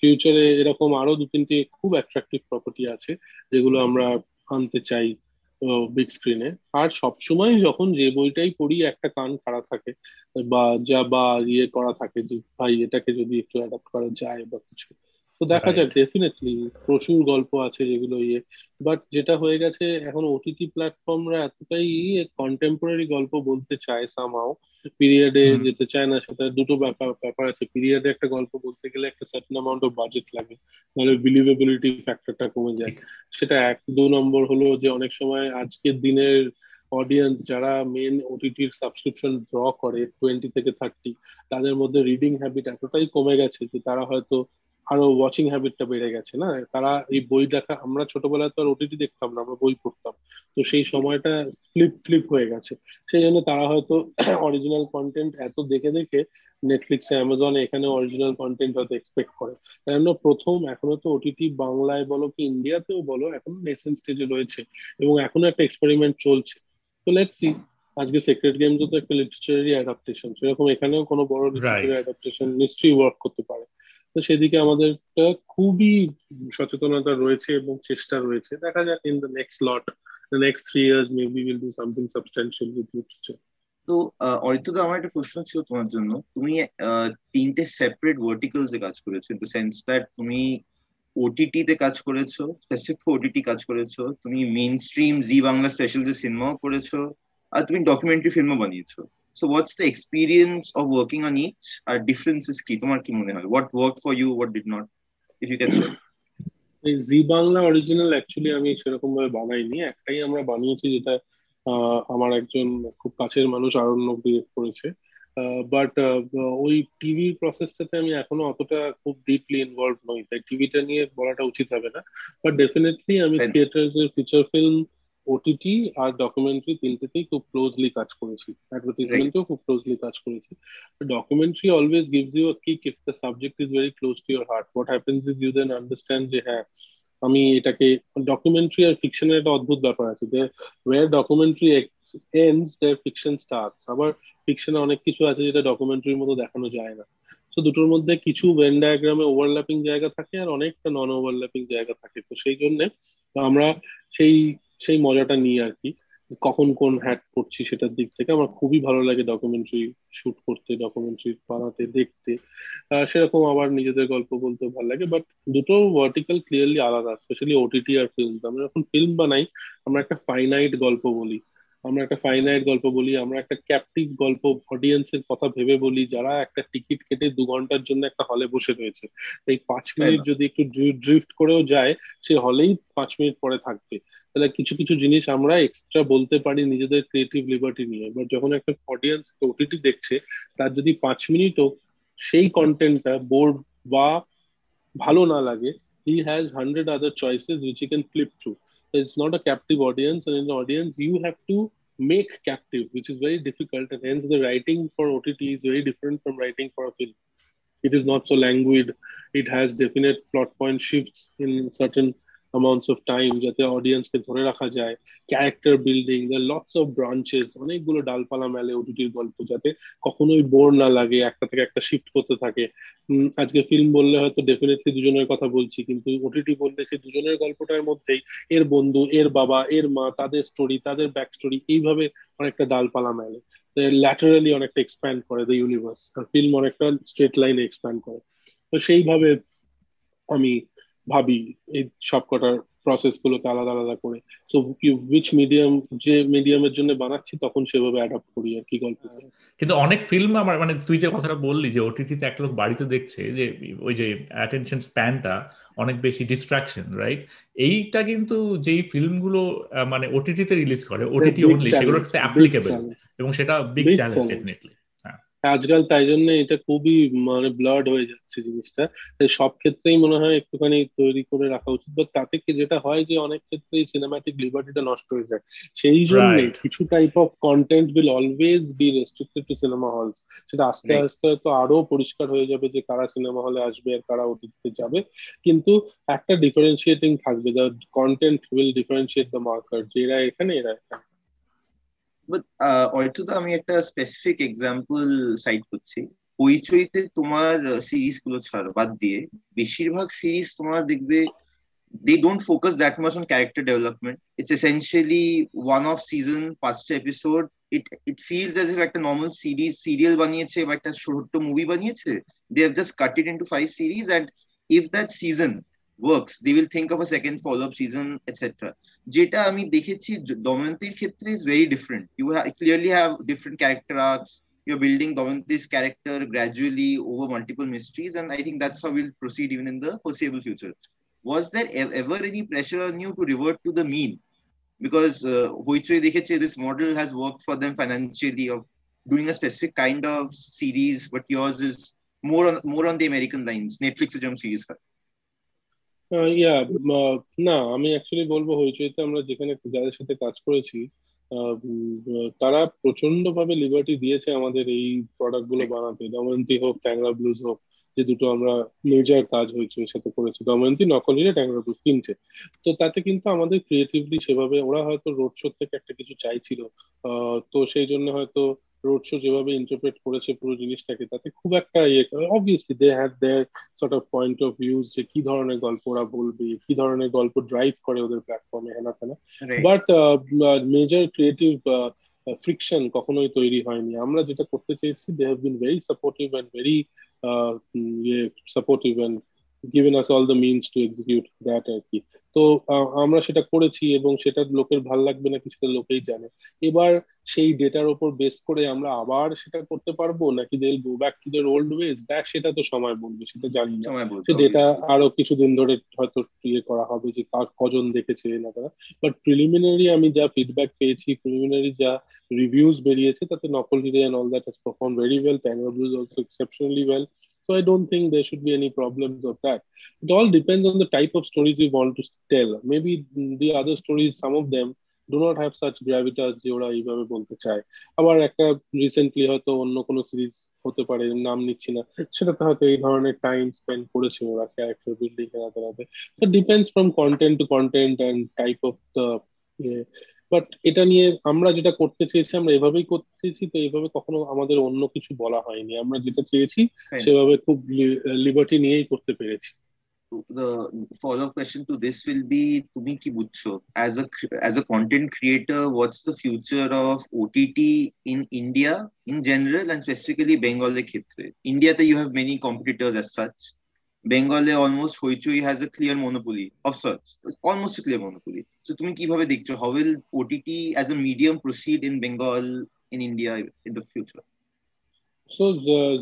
ফিউচারে এরকম আরও দু তিনটি খুব অ্যাট্রাকটিভ প্রপার্টি আছে যেগুলো আমরা আনতে চাই বিগ স্ক্রিনে আর সবসময় যখন যে বইটাই পড়ি একটা কান খাড়া থাকে বা যা বা ইয়ে করা থাকে যে ভাই এটাকে যদি একটু অ্যাডাপ্ট করা যায় বা কিছু তো দেখা যাক ডেফিনেটলি প্রচুর গল্প আছে যেগুলো ইয়ে। বাট যেটা হয়ে গেছে এখন ওটিটি প্ল্যাটফর্মরা এতটাই কন্টেম্পোরারি গল্প বলতে চায় সামাও পিরিয়ডে যেতে চায় না সেটা দুটো ব্যাপার ব্যাপার আছে। পিরিয়ডে একটা গল্প বলতে গেলে একটা সার্টেন অ্যামাউন্ট অফ বাজেট লাগে। নাহলে বিলিভেবিলিটি ফ্যাক্টরটা কমে যায়। সেটা এক দু নম্বর হলো যে অনেক সময় আজকের দিনের অডিয়েন্স যারা মেন ওটিটির সাবস্ক্রিপশন ড্র করে টোয়েন্টি থেকে থার্টি তাদের মধ্যে রিডিং হ্যাবিট এতটাই কমে গেছে যে তারা হয়তো আরও ওয়াচিং হ্যাবিটটা বেড়ে গেছে না? তারা এই বই দেখা আমরা ছোটবেলায় তো আর ওটিটি দেখতাম না আমরা বই পড়তাম। তো সেই সময়টা ফ্লিপ ফ্লিপ হয়ে গেছে। সেই জন্য তারা হয়তো <clears throat> অরিজিনাল কন্টেন্ট এত দেখে দেখে নেটফ্লিক্সে অ্যামাজনে এখানে অরিজিনাল কন্টেন্ট হয়তো এক্সপেক্ট করে। তাই জন্য প্রথম এখনও তো ওটিটি বাংলায় বলো কি ইন্ডিয়াতেও বলো এখনও নেশন স্টেজে রয়েছে এবং এখনও একটা এক্সপেরিমেন্ট চলছে। তো লেটস সি আজকে সেক্রেট গেমসও তো একটা লিটারেচারি অ্যাডাপ্টেশন সেরকম এখানেও কোনো বড় লিটারেচারি অ্যাডাপ্টেশন নিশ্চয়ই ওয়ার্ক করতে পারে। তো সেদিকে আমাদের খুবই সচেতনতা রয়েছে এবং চেষ্টা রয়েছে। দেখা যাক in the next lot next three years maybe will do something substantial with literature তো অরিত্য আমার একটা প্রশ্ন ছিল তোমার জন্য। তুমি তিনটে সেপারেট ভার্টিকালস এ কাজ করেছ ইন দ্য সেন্স দ্যাট তুমি ওটিটি তে কাজ করেছ স্পেসিফিক ওটিটি কাজ করেছ, তুমি মেইন স্ট্রিম জি বাংলা স্পেশাল যে সিনেমাও করেছ, আর তুমি ডকুমেন্টারি ফিল্মও বানিয়েছো। So what's the experience of working on each? Are differences কি তোমার কি মনে হয়? What worked for you? What did not? if you can share. এই জি বাংলা অরিজিনাল অ্যাকচুয়ালি আমি সেরকম ভাবে বানাইনি একটাই আমরা বানিয়েছি যেটা আমার একজন খুব কাছের মানুষ আরণ্যক ডিরেক্ট করেছে বাট ওই টিভি প্রসেসটাতে আমি এখনও অতটা খুব ডিপলি ইনভলভ নই তাই টিভিটা নিয়ে বলাটা উচিত হবে না বাট ডেফিনেটলি আমি থিয়েটার্স এর ফিচার ফিল্ম ওটিটি আর ডকুমেন্টারি তিনটেতেই খুব ক্লোজলি কাজ করেছি। অ্যাডভার্টাইজমেন্টেও খুব ক্লোজলি কাজ করেছি। Documentary always gives you kick if the subject is very close to your heart what happens is you then understand যে হ্যাঁ আমি এটাকে ডকুমেন্টারি আর ফিকশনের একটা অদ্ভুত ব্যাপার আছে। যে where documentary ends there fiction starts আবার ফিকশনে অনেক কিছু আছে যেটা ডকুমেন্টারির মতো দেখানো যায় না। তো দুটোর মধ্যে কিছু ভেন ডায়াগ্রামে ওভারল্যাপিং জায়গা থাকে আর অনেকটা নন ওভারল্যাপিং জায়গা থাকে। তো সেই জন্য আমরা সেই সেই মজাটা নিয়ে আর কি। কখন কোন হ্যাট করছি সেটার দিক থেকে আমার খুবই ভালো লাগে ডকুমেন্টারি শুট করতে ডকুমেন্টারি বানাতে দেখতে। সেরকম আবার নিজেদের গল্প বলতে ভালো লাগে বাট দুটো ভার্টিক্যাল ক্লিয়ারলি আলাদা স্পেশালি ওটিটি আর ফিল্ম আমরা যখন ফিল্ম বানাই আমরা একটা ফাইনাইট গল্প বলি। আমরা একটা ফাইনাইট গল্প বলি আমরা একটা ক্যাপটিভ গল্প অডিয়েন্সের কথা ভেবে বলি যারা একটা টিকিট কেটে দু ঘণ্টার জন্য একটা হলে বসে রয়েছে। এই পাঁচ মিনিট যদি একটু ড্রিফট করেও যায় সে হলেই পাঁচ মিনিট পরে থাকবে। তাহলে কিছু কিছু জিনিস আমরা এক্সট্রা বলতে পারি নিজেদের ক্রিয়েটিভ লিবার্টি নিয়ে এবার যখন একটা অডিয়েন্স ওটিটি দেখছে তার যদি পাঁচ মিনিটও সেই কন্টেন্টটা বোর্ড বা ভালো না লাগে he has hundred other choices which he can flip through it's not a captive audience and in the audience you have to make captive which is very difficult and hence the writing for ott is very different from writing for a film it is not so languid it has definite plot point shifts in certain amounts of time যাতে অডিয়েন্সকে ধরে রাখা যায় character building lots of branches অনেকগুলো ডালপালা মেলে ওটিটির গল্প যাতে কখনোই বোর না লাগে, একটা থেকে একটা শিফট করতে থাকে। আজকে ফিল্ম বললে হয়তো ডেফিনেটলি দুজনের কথা বলছি, কিন্তু ওটিটি বললে সেই দুজনের গল্পটার মধ্যেই এর বন্ধু, এর বাবা, এর মা, তাদের স্টোরি তাদের ব্যাক স্টোরি এইভাবে অনেকটা ডালপালা মেলে। ল্যাটারালি অনেকটা এক্সপ্যান্ড করে দ্য ইউনিভার্স আর ফিল্ম অনেকটা স্ট্রেট লাইনে এক্সপ্যান্ড করে। তো সেইভাবে আমি ভাবি এই সবকটার প্রসেস গুলোকে আলাদা আলাদা করে। সো উইচ মিডিয়াম যে মিডিয়ামের জন্য বানাচ্ছি তখন সেভাবে অ্যাডাপ্ট করি আর কি গল্প। কিন্তু অনেক ফিল্ম আমার মানে তুই যে কথাটা বললি যে ওটিটিতে এক লোক বাড়িতে দেখছে যে ওই যে অ্যাটেনশন স্প্যানটা অনেক বেশি ডিস্ট্রাকশন রাইট এইটা কিন্তু যেই ফিল্মগুলো মানে ওটিটিতে রিলিজ করে ওটিটি অনলি সেগুলো অ্যাপ্লিকেবল এবং সেটা বিগ চ্যালেঞ্জ ডেফিনেটলি আজকাল তাই জন্য এটা খুবই মানে ব্লাড হয়ে যাচ্ছে জিনিসটা। তাই সব ক্ষেত্রেই মনে হয় একটুখানি তৈরি করে রাখা উচিত। বা তাতে কি যেটা হয় যে অনেক ক্ষেত্রে সিনেমাটিক লিবার্টিটা নষ্ট হয়ে যায়। সেই জন্য কিছু type of content will always be restricted to cinema halls সেটা আস্তে আস্তে হয়তো আরও পরিষ্কার হয়ে যাবে যে কারা সিনেমা হলে আসবে আর কারা ওটিতে যাবে। কিন্তু একটা ডিফারেন্সিয়েটিং থাকবে। The content will differentiate the marker যে এরা এখানে এরা এখানে। অর্থ আমি একটা স্পেসিফিক এক্সাম্পল সাইট করছি। হইচইতে তোমার সিরিজগুলো ছাড়, বাদ দিয়ে। বেশিরভাগ সিরিজ তোমার দেখবে they don't focus that much on character development it's essentially one of season first episode it it feels as একটা নর্মাল সিরিজ সিরিয়াল বানিয়েছে বা একটা ছোট্ট মুভি বানিয়েছে। They have cut it into five series and if that season works they will think of a second follow up season etc যেটা আমি দেখেছি দময়ন্তীর ক্ষেত্রে is very different you ha- clearly have different character arcs you're building Damanti's character gradually over multiple mysteries and I think that's how we'll proceed even in the foreseeable future was there ever any pressure on you to revert to the mean because Hoichoi uh, dekheche this model has worked for them financially of doing a specific kind of series but yours is more on more on the American lines Netflix যেরকম series হয় ইয়া না আমি actually বলব হইচইতে আমরা যেখানে যাদের সাথে কাজ করেছি তারা প্রচণ্ড ভাবে লিবার্টি দিয়েছে আমাদের এই প্রোডাক্টগুলো বানাতে। দময়ন্তী হোক ট্যাংরা ব্লুজ হোক যে দুটো আমরা মেজর কাজ হয়েছে এর সাথে করেছি। দময়ন্তী নকলিরা ট্যাংরা ব্লুজ তিনটে তো তাতে কিন্তু আমাদের ক্রিয়েটিভলি সেভাবে ওরা হয়তো রোড শো থেকে একটা কিছু চাইছিল। তো সেই জন্য হয়তো রোড শো যেভাবে ইন্টারপ্রেট করেছে পুরো জিনিসটাকে তাতে খুব একটা ইয়ে obviously they had their sort of point of views যে কি ধরনের গল্প ওরা বলবে কি ধরনের গল্প ড্রাইভ করে ওদের প্ল্যাটফর্মে হেনা তেনা বাট মেজর ক্রিয়েটিভ ফ্রিকশন কখনোই তৈরি হয়নি। আমরা যেটা করতে চেয়েছি they have been very supportive and very ইয়ে supportive and given us all the means to execute that আর কি। তো আমরা সেটা করেছি এবং সেটা লোকের ভালো লাগবে না কিছুটা লোকেই জানে। এবার সেই ডেটার ওপর বেস করে আমরা আবার সেটা করতে পারব নাকি they go back to their old ways দেখ সেটা তো সময় বলবে সেটা জানি না। সে ডেটা আরও কিছুদিন ধরে হয়তো ইয়ে করা হবে যে কার কজন দেখেছে না তারা বাট প্রিলিমিনারি আমি যা ফিডব্যাক পেয়েছি প্রিলিমিনারি যা রিভিউজ বেরিয়েছে তাতে Nakal Hire and all that has perform very well also exceptionally well So I don't think there should be any problems of that. It all depends on the type of stories we want to tell. Maybe the other stories, some of them do not have such gravitas যে ওরা এইভাবে বলতে চায় আবার একটা recently হয়তো অন্য কোনো সিরিজ হতে পারে নাম নিচ্ছি না সেটাতে হয়তো এই ধরনের টাইম স্পেন্ড করেছে ওরা character building এরাতে এরাতে depends from content to content and type of the but এটা নিয়ে আমরা যেটা করতে চেয়েছি আমরা এভাবেই করতে চেয়েছি তো এভাবে কখনো আমাদের অন্য কিছু বলা হয়নি আমরা যেটা চেয়েছি হ্যাঁ। সেভাবে খুব লিবার্টি নিয়েই করতে পেরেছি the follow up question to this will be তুমি কি বুঝছ as a as a content creator what's the future of OTT in India in general and specifically Bengal ক্ষেত্রে ইন্ডিয়াতে you have many competitors as such বেঙ্গলে almost Hoichoi has a clear monopoly of search almost clear monopoly so তুমি কীভাবে দেখছ? How will OTT as a medium proceed in Bengal in India in the future so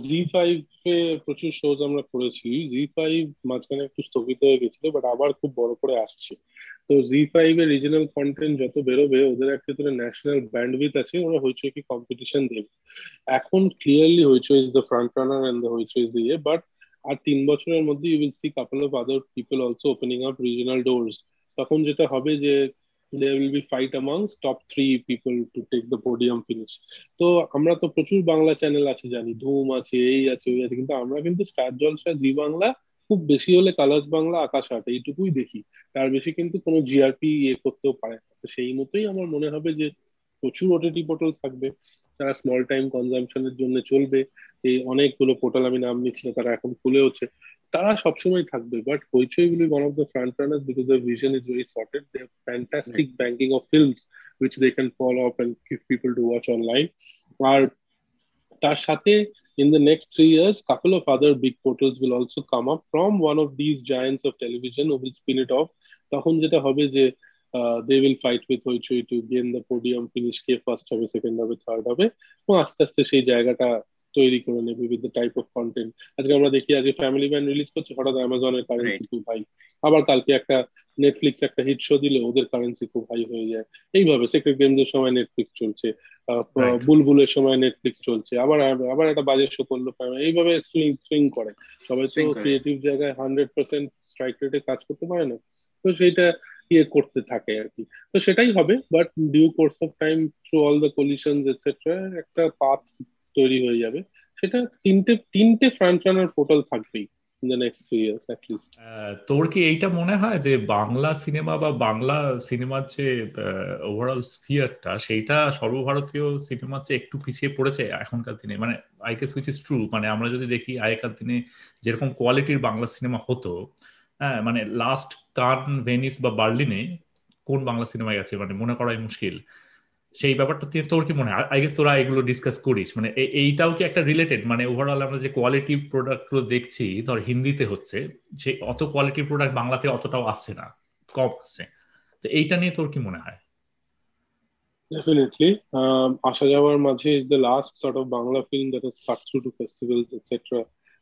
Zee five এ প্রচুর shows আমরা করেছি। জি five মাঝখানে একটু স্থগিত হয়ে গেছিল বাট আবার খুব বড় করে আসছে। তো জি ফাইভ এর রিজনাল কন্টেন্ট যত বেরোবে, ওদের একটা ধরে ন্যাশনাল ব্যান্ডউইথ আছে, ওরা হইচই কি কম্পিটিশন দেবে। এখন clearly Hoichoi is the front runner and the Hoichoi is the ইয়ে বাট আর তিন বছরের মধ্যে you will see couple of other people also opening up regional doors তখন যেটা হবে যে, there will be fight amongst top three people to take the podium finish. তো আমরা তো প্রচুর বাংলা চ্যানেল আছে জানি, ধুম আছে, এই আছে, ওই আছে, কিন্তু আমরা কিন্তু স্টার জলসা জি বাংলা খুব বেশি হলে কালার্স বাংলা আকাশ আট এইটুকুই দেখি। তার বেশি কিন্তু কোনো জিআরপি ইয়ে করতেও পারে সেই মতোই আমার মনে হবে যে প্রচুর ওটিটি পোর্টাল থাকবে তারা স্মল টাইম কনজামশনের জন্য চলবে। এই অনেকগুলো পোর্টাল আমি নাম নিচ্ছি না তারা এখন খুলেওছে তারা সবসময় থাকবে বাট হইচই গুলি one of the front runners because the vision is very sorted they fantastic banking of films which they can follow up and give people to watch online আর তার সাথে in the next three years couple of other big portals will also come up from one of these giants of television O will spin it off তখন যেটা হবে যে they will fight with Hoichoi to gain the podium finish K first হবে second হবে third হবে এবং আস্তে আস্তে সেই জায়গাটা তৈরি করে নেবে with the type of content আজকে আমরা দেখি আজকে ফ্যামিলি ম্যান রিলিজ করছে হঠাৎ অ্যামাজনের কারেন্সি খুব হাই আবার কালকে একটা নেটফ্লিক্স একটা হিট শো দিলে ওদের কারেন্সি খুব হাই হয়ে যায়। এইভাবে সেক্রেট গেমস এর সময় নেটফ্লিক্স চলছে বুলবুলের সময় নেটফ্লিক্স চলছে আবার আবার একটা বাজে শো করল এইভাবে সুইং সুইং করে। সবাই তো ক্রিয়েটিভ জায়গায় হান্ড্রেড পার্সেন্ট স্ট্রাইক রেটে কাজ করতে পারে না। তো সেইটা ইয়ে করতে থাকে আর কি। তো সেটাই হবে but due course of time through all the collision etcetera একটা পাথ তৈরি হয়ে যাবে। সেটা তিনটে তিনটে ফ্রন্ট রানার পোর্টাল থাকবেই তোর কি এইটা মনে হয় যে বাংলা সিনেমা বা বাংলা সিনেমার যে ওভারঅল স্ফিয়ারটা সেইটা সর্বভারতীয় সিনেমার চেয়ে একটু পিছিয়ে পড়েছে এখনকার দিনে? মানে I guess which is true মানে আমরা যদি দেখি আগেকার দিনে যেরকম কোয়ালিটির বাংলা সিনেমা হতো হ্যাঁ মানে লাস্ট কান ভেনিস বা বার্লিনে কোন বাংলা সিনেমায় গেছে মানে মনে করাই মুশকিল। সেই ব্যাপারটা তোর কি মনে হয়? আই গেস তোরা এগুলো ডিসকাস করিস। মানে এইটাও কি একটা রিলেটেড মানে ওভারঅল আমরা যে কোয়ালিটি প্রোডাক্টগুলো দেখছি, ধর হিন্দিতে হচ্ছে, যে অত কোয়ালিটি প্রোডাক্ট বাংলাতে অতটাও আসছে না, কম আসছে। তো এইটা নিয়ে তোর কি মনে হয়? আসা যাওয়ার মাঝে is the last sort of Bangla film.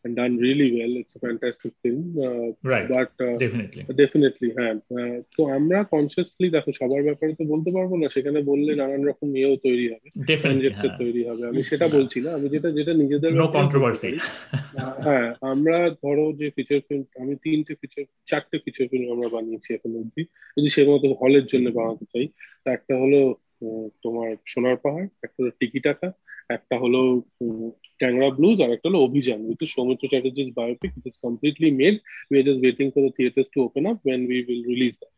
And done really well. It's a fantastic film. Uh, right. But uh, definitely. Definitely, হ্যাঁ তো আমরা কনসিয়াসলি দেখো সবার ব্যাপারে তো বলতে পারব না সেখানে বললে নানান রকম ইয়েও তৈরি হবে কনজেক্টর তৈরি হবে আমি সেটা বলছি না আমি যেটা যেটা নিজেদের নো কন্ট্রোভার্সি হ্যাঁ আমরা ধরো যে ফিচার ফিল্ম আমি তিনটে ফিচার চারটে ফিচার ফিল্ম আমরা বানিয়েছি এখন অব্দি যদি সে মতো হলের জন্য বানাতে চাই তা একটা হলো তোমার সোনার পাহাড় একটা হলো টিকি টাকা একটা হলো ট্যাংরা ব্লুজ আর একটা হলো Abhijaan with Soumitra Chatterjee's biopic it is completely made we are just waiting for the theatres to open up when we will release that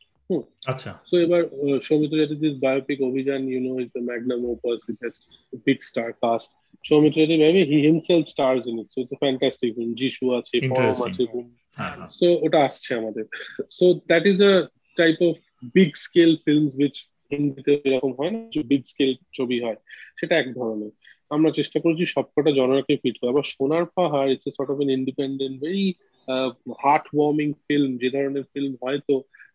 আচ্ছা। সো এবার Soumitra Chatterjee's biopic Abhijaan you know is the magnum opus with big star cast Soumitra Chatterjee he himself stars in it so it's fantastic film Jishu আছে পরম আছে so ওটা আসছে আমাদের। So that is a type of big scale films which হিন্দিতে এরকম হয় না big scale ছবি হয়, সেটা এক ধরনের। আমরা চেষ্টা করেছি সবকটা জনরাকে ফিট করে আবার Sonar Pahar it's sort of an independent very heart warming film যে ধরনের ফিল্ম হয়তো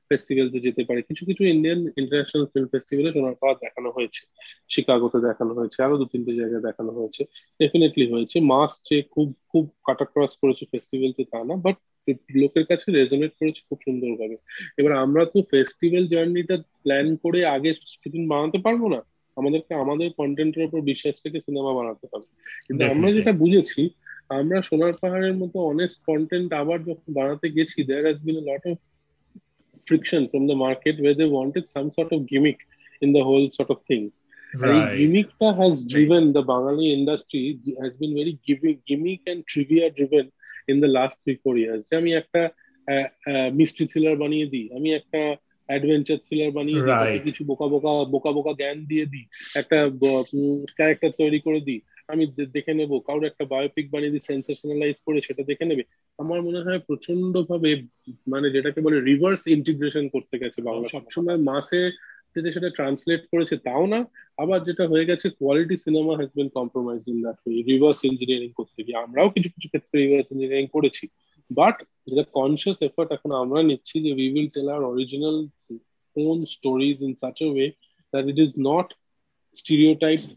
ফেস্টিভ্যালসে যেতে পারে। কিছু কিছু ইন্ডিয়ান ইন্টারন্যাশনাল ফিল্ম ফেস্টিভ্যালে সোনার পাহাড় দেখানো হয়েছে। শিকাগোতে দেখানো হয়েছে, আরও দু, তিনটে জায়গায় দেখানো হয়েছে। ডেফিনেটলি হয়েছে। মাস যে খুব খুব কাটা ক্রস করেছে ফেস্টিভ্যালতে তা না বাট লোকের কাছে রেজনেট করেছে খুব সুন্দর ভাবে এবার আমরা তো ফেস্টিভ্যাল জার্নিটা প্ল্যান করে আগে স্ক্রিপ্ট বানাতে পারব না। আমাদেরকে আমাদের কন্টেন্টের উপর বিশ্বাস থেকে সিনেমা বানাতে হবে। কিন্তু আমরা যেটা বুঝেছি আমরা সোনার পাহাড়ের মতো অনেক কন্টেন্ট আবার যখন বানাতে গেছি there has been lot of friction from the market way they wanted some sort of gimmick in the whole sort of things এই গিমিকটা has driven the Bangali industry has been very gimmick gimmick and trivia driven driven in the last three four years. আমি একটা mystery thriller বানিয়ে দিই আমি একটা adventure thriller বানিয়ে দিই কিছু বোকা বোকা বোকা বোকা জ্ঞান দিয়ে দিই একটা ক্যারেক্টার তৈরি করে দিই আমি দেখে নেব কারোর একটা বায়োপিক বানিয়ে দিই সেন্সেশনালাইজ করে সেটা দেখে নেবে। আমার মনে হয় প্রচণ্ড ভাবে মানে যেটাকে বলে রিভার্স ইন্টিগ্রেশন করতে গেছে বাংলা সবসময় মাসে যেটা সেটা ট্রান্সলেট করেছে তাও না আবার যেটা হয়ে গেছে quality cinema has been compromise in that way reverse engineering করতে গিয়ে আমরাও কিছু কিছু ক্ষেত্রে রিভার্স ইঞ্জিনিয়ারিং করেছি বাট যেটা কনসিয়াস এফার্ট এখন আমরা নিচ্ছি যে we will tell our original own stories in such a way that it is not stereotyped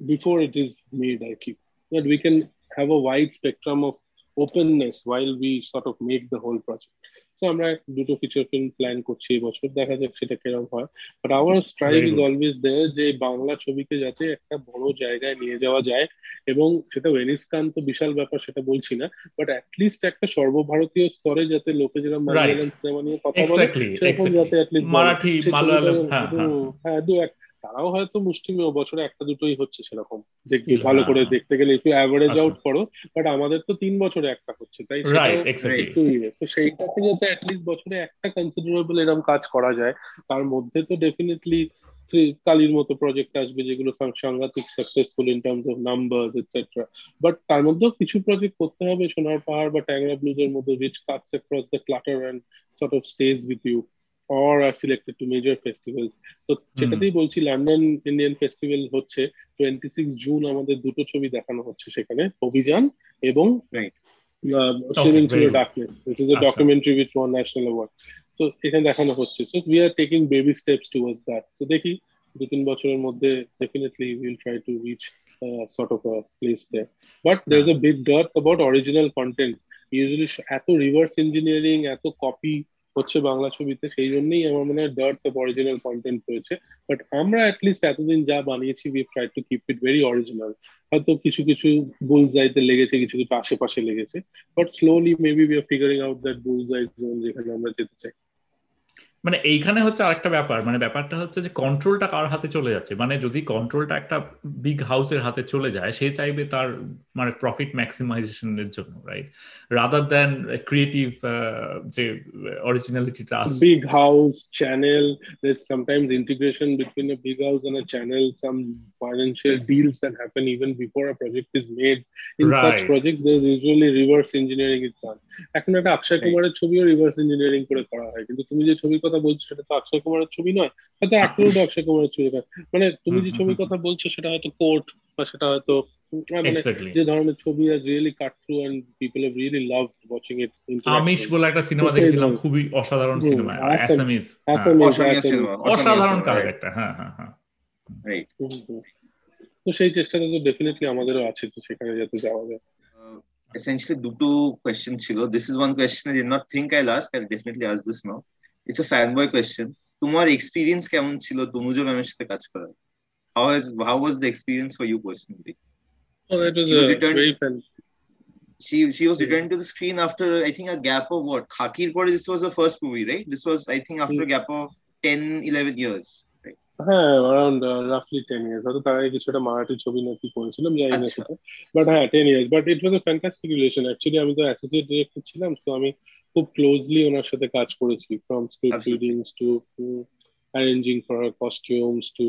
before it is made, I keep. That we can have a wide spectrum of openness while we sort of make the whole project. তো আমরা দুটো feature film plan করছি এবছর দেখা যাক সেটা কীরকম হয়। But our strive is always there যে বাংলা ছবিকে যাতে একটা বড় জায়গায় নিয়ে যাওয়া যায় এবং সেটা ভেনিস খান তো বিশাল ব্যাপার সেটা বলছি না। বাট অ্যাটলিস্ট একটা সর্বভারতীয় স্তরে যাতে লোকে যেরকম মালায়ালাম সিনেমা নিয়ে কথা বলে সেরকম যাতে মারাঠি মালায়ালাম হ্যাঁ দু এক তারাও হয়তো মুষ্টিমেয় বছরে একটা দুটোই হচ্ছে সেরকম। দেখবি ভালো করে দেখতে গেলে একটু অ্যাভারেজ আউট করো বাট আমাদের তো তিন বছরে একটা হচ্ছে তাই একটু ইয়ে। তো সেইটাতে যাতে অ্যাটলিস্ট বছরে একটা কনসিডারেবল এরকম কাজ করা যায়। তার মধ্যে তো ডেফিনেটলি কালির মতো প্রজেক্ট আসবে যেগুলো সাংঘাতিক successful in terms of number etcetera but তার মধ্যেও কিছু প্রজেক্ট করতে হবে সোনার পাহাড় বা ট্যাংরা ব্লুজের মতো reach cuts across the clutter and sort of stage with you or are selected to major festivals. তো সেটাতেই বলছি লন্ডন ইন্ডিয়ান ফেস্টিভ্যাল হচ্ছে টোয়েন্টি সিক্স জুন আমাদের দুটো ছবি দেখানো হচ্ছে সেখানে অভিযান এবং swimming through darkness which is a documentary which won national award তো এখানে দেখানো হচ্ছে। So we are taking baby steps towards that তো দেখি দু তিন বছরের মধ্যে definitely will try to reach sort of a place there. But there's a big dearth about original content. Usually এত রিভার্স ইঞ্জিনিয়ারিং এত কপি হচ্ছে বাংলা ছবিতে, সেই জন্যই আমার মনে হয় ডার্ট অফ অরিজিনাল কন্টেন্ট রয়েছে। বাট আমরা অ্যাটলিস্ট এতদিন যা বানিয়েছি we try to keep it very original হয়তো কিছু কিছু বুলজাইতে লেগেছে, কিছু কিছু আশেপাশে লেগেছে। But slowly maybe we are figuring out that bullseye zone যেখানে আমরা যেতে চাই। মানে এইখানে হচ্ছে আরেকটা ব্যাপার মানে ব্যাপারটা হচ্ছে যে কন্ট্রোলটা কার হাতে চলে যাচ্ছে? মানে যদি কন্ট্রোলটা একটা বিগ হাউসের হাতে চলে যায় সে চাইবে তার মানে প্রফিট ম্যাক্সিমাইজেশনের জন্য রাইট রাদার দেন ক্রিয়েটিভ যে অরিজিনালিটিটা আছে big house channel there's sometimes integration between a big house and a channel some financial deals that happen even before a project is made in such project there's usually reverse engineering is এখন একটা অক্ষয় কুমারের ছবিও reverse engineering করে করা হয়। কিন্তু তুমি যে ছবির কথা বলছো সেটা তো অক্ষয় কুমারের ছবি নয় হয়তো একটু অক্ষয় কুমারের ছবি মানে তুমি যে ছবির কথা বলছো সেটা হয়তো কোর্ট বা সেটা হয়তো মানে যে ধরনের ছবি আজ really cut through and people have really love watching it Aamis বলে একটা সিনেমা দেখেছিলাম খুবই অসাধারণ সিনেমা অ্যাসামিজ অসাধারণ কাজ একটা হ্যাঁ হ্যাঁ হ্যাঁ। রাইট তো সেই চেষ্টাটা তো ডেফিনেটলি আমাদেরও আছে তো সেখানে যাতে যাওয়া যায়। essentially দুটো question ছিল this is one question I did not think I'll ask I'll definitely ask this now it's a fanboy question তোমার এক্সপিরিয়েন্স কেমন ছিল তনুজা ম্যামের সাথে কাজ করার how has how was the experience for you personally oh it was, she was returned, very fun she she was returned to the screen after I think a gap of what Khakir Pore this was the first movie right this was I think after mm. a gap of 10 11 years হ্যাঁ around রাফলি ten years হয়তো তার আগে কিছুটা মারাঠি ছবি নাকি করেছিলাম জানি না সেটা বাট হ্যাঁ ten years but it was a fantastic relation actually আমি তো অ্যাসোসিয়েট ডিরেক্টর ছিলাম তো আমি খুব ক্লোজলি ওনার সাথে কাজ করেছি from script readings to arranging for her costumes to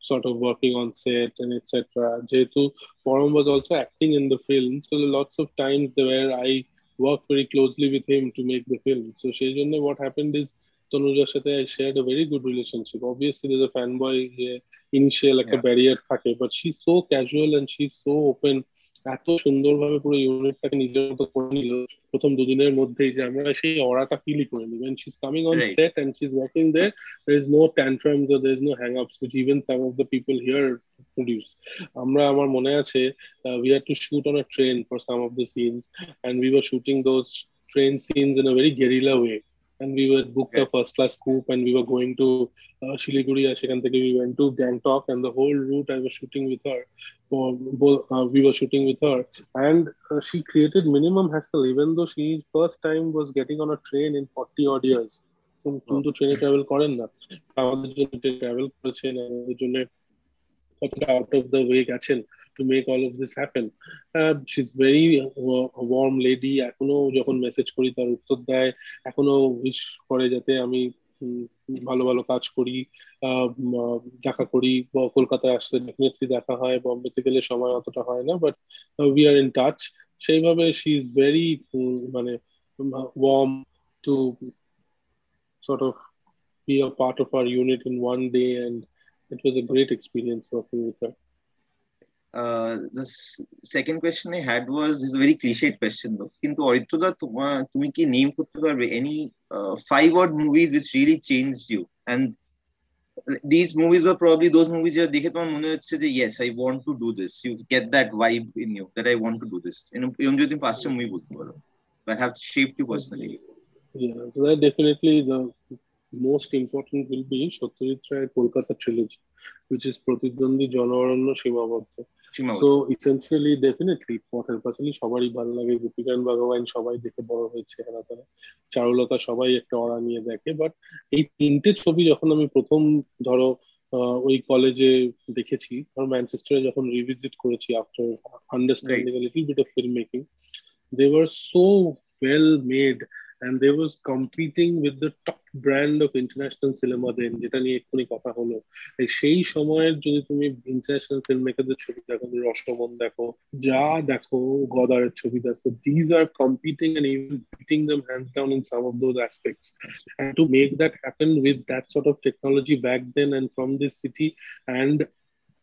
sort of working on set and etc. Jetu Param was also acting in the film, so lots of times where I worked very closely with him to make the film. So Shejane, what happened is তনুজার সাথে I share a very good relationship obviously there a fan boy যে initial একটা barrier থাকে but she so casual and she so open এত সুন্দরভাবে পুরো ইউনিটটাকে নিজের মতো করে নিল প্রথম দুদিনের মধ্যেই যে আমরা সেই অরাটা ফিলই করে নিই when she's coming on right. set and she's working there there is no tantrums or there is no hang-ups which even some of the people here produce আমরা আমার মনে আছে we had to shoot on a train for some of the scenes and we were shooting those train scenes in a very guerrilla way and we were booked okay. a first class coupe and we were going to uh, Shiliguri সেখান থেকে we went to Gangtok and the whole route I was shooting with her uh, we were shooting with her and uh, she created minimum hassle even though she first time was getting on a train in 40 odd years কিন্তু ট্রেনে travel করেন না আমাদের জন্য travel করেছেন আমাদের জন্য কতটা আউট অফ দ্য ওয়ে গেছেন to make all of this happen. Uh, she's very uh, warm lady. এখনও যখন মেসেজ করি তার উত্তর দেয় এখনও উইশ করে যাতে আমি ভালো ভালো কাজ করি দেখা করি কলকাতায় আসলে ডেফিনেটলি দেখা হয় বম্বেতে গেলে সময় অতটা হয় না but we are in touch সেইভাবে শি ইজ ভেরি মানে warm to sort of be a part of our unit in one day and it was a great experience working with her. Uh, the second question I had was this is a very cliched question though. কিন্তু অরিত্রদা তুমি কি name করতে পারবে any uh, five odd movies which really changed you and these movies were probably those movies যেটা দেখে তোমার মনে হচ্ছে যে yes I want to do this you get that vibe in you that I want to do this এরকম যদি তুমি পাঁচটা মুভি বলতে পারো that have shaped you personally yeah so that definitely the most important will be Satyajit রায়ের Kolkata trilogy which is প্রতিদ্বন্দ্বী জনঅরণ্য সীমাবদ্ধ so ইসেন্সিয়ালি definitely Pather Panchali সবারই ভালো লাগে গোপীকান ভগবান সবাই দেখে বড় হয়েছে এরা তারা। চারুলতা সবাই একটা অড়া নিয়ে দেখে বাট এই তিনটে ছবি যখন আমি প্রথম ধরো ওই কলেজে দেখেছি ধর ম্যানচেস্টারে যখন রিভিজিট করেছি after understanding little bit of film making they were so well made and they was competing with the top brand of international cinema then যেটা নিয়ে এক্ষুনি কথা হলো সেই সময়ের যদি তুমি ইন্টারন্যাশনাল ফিল্ম মেকারদের ছবি দেখো রসমন দেখো যা দেখো গদারের ছবি দেখো these are competing and even beating them hands down in some of those aspects and to make that happen with that sort of technology back then and from this city and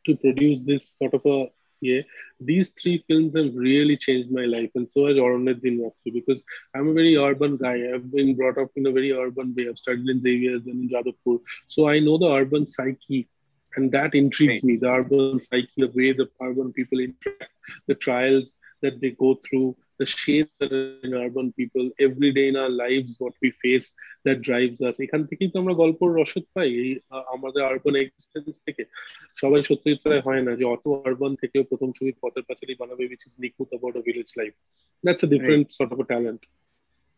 to produce this sort of a yeah, these three films have really changed my life, and so has Arundhati Dinwatsu because I'm a very urban guy. I've been brought up in a very urban way. I've studied in Xavier's and in Jadavpur, so I know the urban psyche, and that intrigues right. me. The urban psyche, the way the urban people interact, the trials that they go through, the shame that in urban people every day in our lives what we face that drives us. এখান থেকেই তো আমরা গল্পর রসদ পাই এই আমাদের urban existence থেকে। সবাই সত্যি প্রায় হয় না যে অত আরবান থেকেও প্রথম ছবি পথের পাঁচালি বানাবে which is নিকুত about village life that's a different sort of talent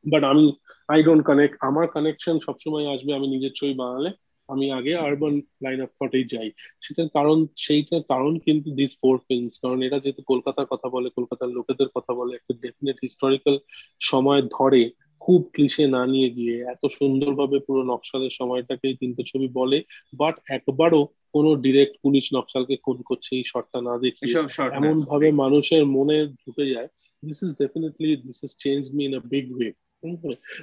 but আমি আই ডোন্ট কানেক্ট আমার কানেকশন সবসময় আসবে আমি নিজের ছবি বানালে। আমি আগে আরবান লাইন অফ থটেই যাই। সেটার কারণ সেইটার কারণ কিন্তু দিস ফোর ফিল্মস কারণ এটা যেহেতু কলকাতার কথা বলে কলকাতার লোকেদের কথা বলে একটা ডেফিনেট হিস্টোরিক্যাল সময় ধরে খুব ক্লিশে না নিয়ে গিয়ে এত সুন্দরভাবে পুরো নকশালের সময়টাকে এই তিনটে ছবি বলে বাট একবারও কোনো ডিরেক্ট পুলিশ নকশালকে খুন করছে এই শটটা না দেখে এমন ভাবে মানুষের মনে ঢুকে যায়। This is definitely this is change me in a big way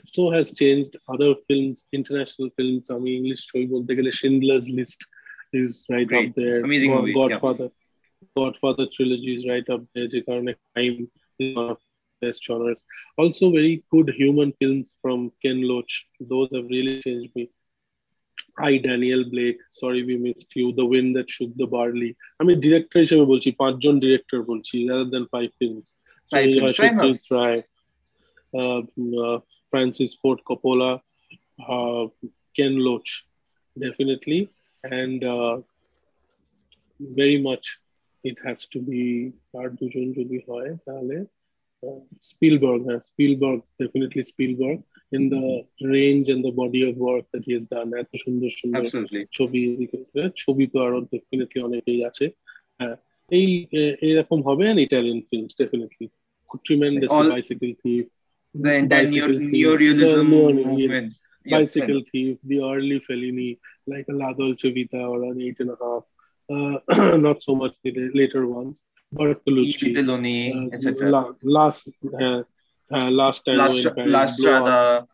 so has changed other films, international films. I mean, English ছবি বলতে গেলে Schindler's List is right, right. up there. Amazing God, movie. Godfather, yeah. Godfather trilogy is right up there. যে কারণে Crime is one of the best genres. Also, very good human films from Ken Loach. Those have really changed me. I, Daniel Blake, sorry we missed you. The Wind That Shook the Barley. I mean, director হিসেবে বলছি পাঁচজন director বলছি rather than five films. So Francis Ford Coppola, uh, Ken Loach, definitely, and very much it has to be আর দুজন যদি হয় তাহলে Spielberg, uh, Spielberg, definitely Spielberg in the range and the body of work that he has done. এত সুন্দর সুন্দর ছবি ছবি তো আরো ডেফিনেটলি অনেকেই আছে হ্যাঁ এই এরকম হবে and Italian films definitely tremendous bicycle thief the entire neorealism movement. Bicycle Thief, the early Fellini, like a La Dolce Vita or an eight and a half. Uh, <clears throat> not so much the later ones. Bertolucci, uh, etc. La, last, uh, uh, last time. Last, last Strada.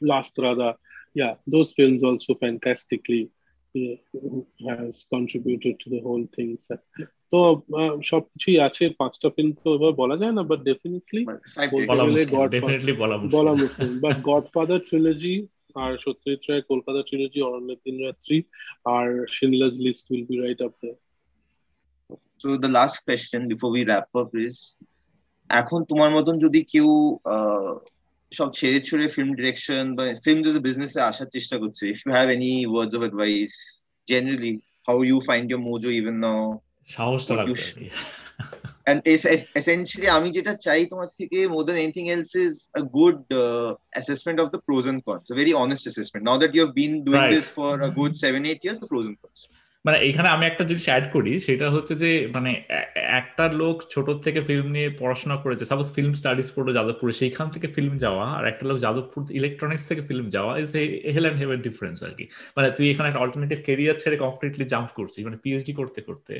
Last Strada. Yeah, those films also fantastically uh, has contributed to the whole thing. তো সবকিছুই আছে পাঁচটা film তো এবার বলা যায় না but definitely বলা মুশকিল বাট গডফাদার ট্রিলজি আর সত্যজিৎ রায় কলকাতা ট্রিলজি অরণ্যের দিন রাত্রি আর Schindler's list will be right up so the last question before we wrap up is এখন তোমার মতন যদি কেউ সব ছেড়ে ছেড়ে ফিল্ম ডিরেকশন বা ফিল্ম যে বিজনেসে আসার চেষ্টা করছে if you have any words of advice generally how you find your mojo even now সাহসটা লাগবে and essentially আমি যেটা চাই তোমার থেকে more than anything else is a good uh, assessment of the pros and cons a very honest assessment now that you have been doing right. this for a good 7 8 years the pros and cons মানে এখানে আমি একটা জিনিস add করি সেটা হচ্ছে যে মানে একটা লোক ছোট থেকে ফিল্ম নিয়ে পড়াশোনা করেছে। সাপোজ ফিল্ম স্টাডিজ পড়ল যাদবপুরে সেইখান থেকে ফিল্ম যাওয়া আর একটা লোক যাদবপুর ইলেকট্রনিক্স থেকে ফিল্ম যাওয়া is hell and heaven difference আর কি। মানে তুই এখানে একটা অল্টারনেটিভ কেরিয়ার ছেড়ে কমপ্লিটলি জাম্প করছিস মানে পিএইচডি করতে করতে।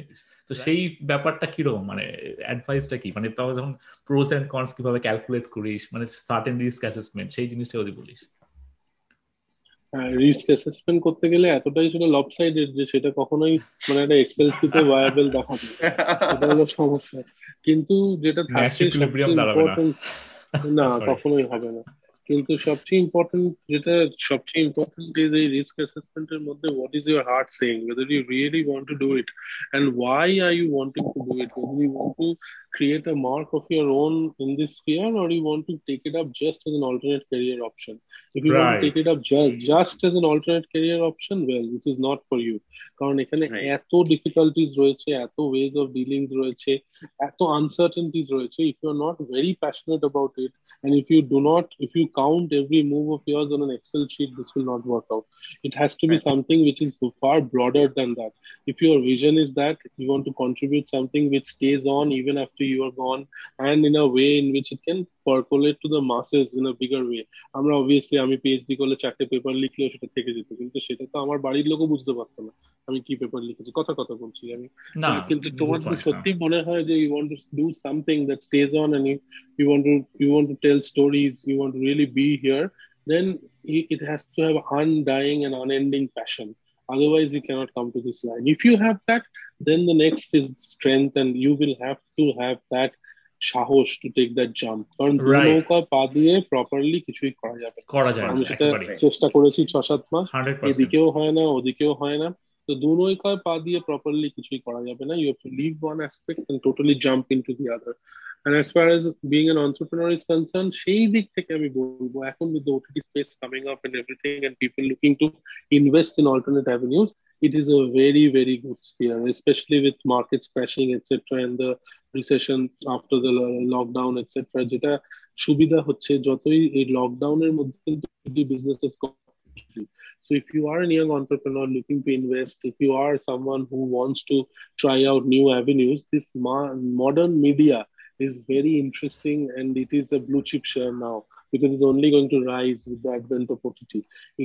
তো সেই ব্যাপারটা কীরকম? মানে অ্যাডভাইসটা কি? মানে তখন যখন প্রোস অ্যান্ড কনস কীভাবে ক্যালকুলেট করিস? মানে সার্টেন রিস্ক অ্যাসেসমেন্ট সেই জিনিসটা যদি বলিস। রিস্ক অ্যাসেসমেন্ট করতে গেলে এতটাই সেটা লব সাইডেড যে সেটা কখনোই মানে একটা এক্সেল শিটে ভায়াবল দেখাবে এটা হলো সমস্যা। কিন্তু যেটা থাকছে না। <laughs> কখনোই হবে না। কিন্তু সবচেয়ে ইম্পর্টেন্ট যেটা সবচেয়ে ইম্পর্টেন্ট ইজ এই রিস্ক অ্যাসেসমেন্টের মধ্যে what is your heart saying whether you really want to do it and why are you wanting to do it? Whether you want to create a mark of your own in this sphere or you want to take it up just as an alternate career option if you right. want to take it up just, just as an alternate career option well this is not for you কারণ এখানে এত difficulties রয়েছে এত ways of dealings রয়েছে এত আনসার্টেনটিজ রয়েছে if you are not very passionate about it and if you do not if you count every move of yours on an excel sheet this will not work out it has to be something which is far broader than that if your vision is that you want to contribute something which stays on even after you are gone and in a way in which it can percolate to the masses in a bigger way. আমরা obviously আমি PhD করলে চারটে paper লিখলেও সেটা থেকে যেত কিন্তু সেটা তো আমার বাড়ির লোকও বুঝতে পারতো না আমি কি পেপার লিখেছি কথা কথা বলছি আমি। কিন্তু তোমার যদি সত্যি মনে হয় যে you want to do something that stage on and you you want to you want to tell stories you want to really be here then it has to have undying and unending passion. Otherwise you cannot come to this line. If you have that then the next is strength and you will have to have that সাহস to take that jump কারণ নৌকা পা দিয়ে properly কিছুই করা যাবে করা যায় আমি সেটা চেষ্টা করেছি ছ সাত মাস এদিকেও হয় না ওদিকেও হয় না। তো দু নৌকায় পা দিয়ে প্রপারলি কিছুই করা যাবে না। You have to leave one aspect and totally jump into the other And as far as being an entrepreneur is concerned, সেই দিক থেকে আমি বলবো এখন with the OTT space coming up and everything and people looking to invest in alternate avenues, it is a very, very good sphere, especially with markets crashing, etc. and the recession after the lockdown, etc. যেটা সুবিধা হচ্ছে যতই এই লকডাউনের মধ্যে কিন্তু businesses So if you are a young entrepreneur looking to invest, if you are someone who wants to try out new avenues, this modern media is very interesting and it is a blue chip share now because it's only going to rise with the advent of OTT.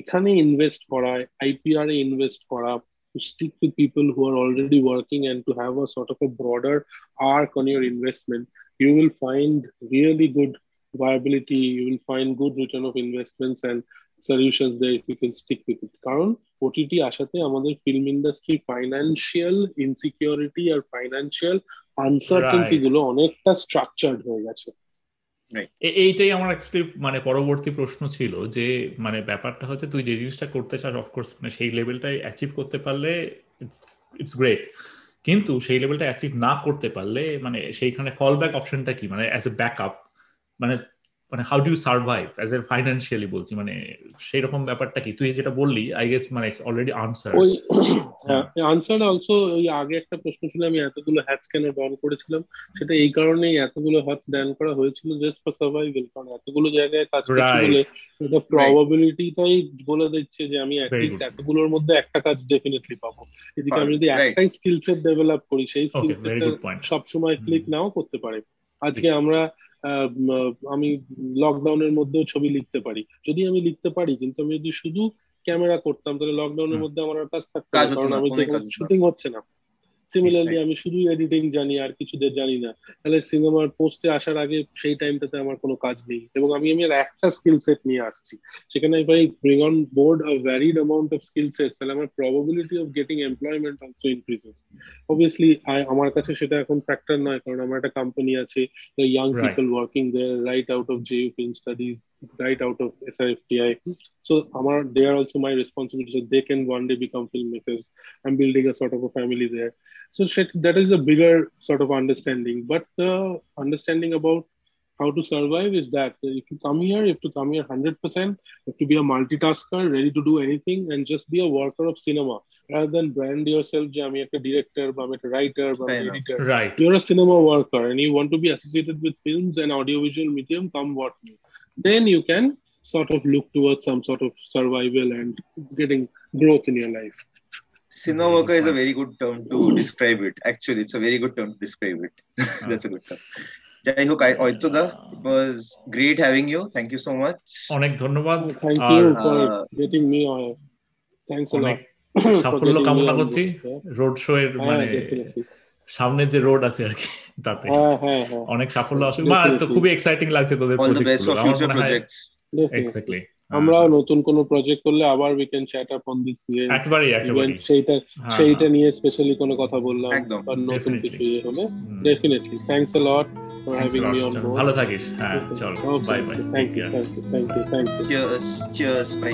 এখানে invest করা, IPR এ invest করা, to stick with people who are already working and to have a sort of a broader arc on your investment, you will find really good viability, you will find good return of investments and solutions there if you can stick with it. কারণ OTT আসাতে আমাদের film industry financial insecurity আর financial Uncertainty গুলো অনেকটা structured হয়ে গেছে। এইটাই আমার actually মানে পরবর্তী প্রশ্ন ছিল যে মানে ব্যাপারটা হচ্ছে তুই যে জিনিসটা করতে চাস অফকোর্স মানে সেই লেভেলটাই অ্যাচিভ করতে পারলে ইটস গ্রেট কিন্তু সেই লেভেলটা অ্যাচিভ না করতে পারলে মানে সেইখানে ফল ব্যাক অপশনটা কি? মানে অ্যাজ এ ব্যাকআপ মানে মানে how do survive as a financially বলছি মানে সেই রকম ব্যাপারটা কি? তুই যেটা বললি আই গেস মানে অলরেডি আনসার ওই <coughs> আনসার অলসো ওই আগে একটা প্রশ্ন ছিল আমি এতগুলো হ্যাচ কেন ডাউন করেছিলাম সেটা এই কারণেই এতগুলো হ্যাচ ডাউন করা হয়েছিল জাস্ট ফর সার্ভাইভাল কারণ এতগুলো জায়গায় কাজ করছি বলে এটা প্রবাবিলিটিটাই বলে দিচ্ছে যে আমি অ্যাটলিস্ট এতগুলোর মধ্যে একটা কাজ ডেফিনেটলি পাবো। এদিকে আমি যদি একটাই স্কিল সেট ডেভেলপ করি সেই স্কিল সেটটা সবসময় ক্লিক নাও করতে পারে। আজকে আমরা আমি লকডাউনের মধ্যেও ছবি লিখতে পারি। যদি আমি লিখতে পারি কিন্তু আমি যদি শুধু ক্যামেরা করতাম তাহলে লকডাউনের মধ্যে আমার কাজ থাকতো কারণ আমি শুটিং হচ্ছে না। সিমিলারলি আমি শুধু এডিটিং জানি আর কিছুদের জানি না। তাহলে সিনেমার পোস্টে আসার আগে সেই টাইমটাতে আমার কোনো কাজ নেই। এবং আমি আমি আর একটা স্কিল সেট নিয়ে আসছি। সেখানে ভাই bring on board a varied amount of skill set তাহলে আমার probability of getting employment also increases obviously আমার কাছে সেটা এখন ফ্যাক্টর নয় কারণ আমার একটা কোম্পানি আছে young people working there right out of JU film studies right out of S I so আমার they are also my responsibility they can one day become film makers I am building a sort of a family there so that is a bigger sort of understanding but the understanding about how to survive is that if you come here, you have to come here 100%. You have to be a multitasker, ready to do anything, and just be a worker of cinema rather than brand yourself. I'm a director, I'm a writer, I'm an editor. Right. You're a cinema worker and you want to be associated with films and audiovisual medium, come what me. Then you can sort of look towards some sort of survival and getting growth in your life. Cinema worker is a very good term to describe it. Actually, it's a very good term to describe it. <laughs> That's a good term. যাই হোক অয়তদা it was great having you thank you so much অনেক ধন্যবাদ thank you for getting me on thanks lot সাফল্য কামনা করছি। Road show এর মানে সামনে যে রোড আছে আর কি তাতে। অনেক সাফল্য আসবে। মানে তো খুবই এক্সাইটিং লাগছে তোদের প্রজেক্ট এক্স্যাক্টলি আমরাও নতুন কোন প্রজেক্ট করলে আবার we can chat up on this ইয়ে একবারই একবারই। সেইটা সেইটা নিয়ে স্পেশালি কোনো কথা বললাম আর নতুন কিছু ইয়ে হলে। Definitely thanks a lot for having me on board ভালো থাকিস। হ্যাঁ চল। Bye bye thank you thank you thank you thank you cheers cheers bye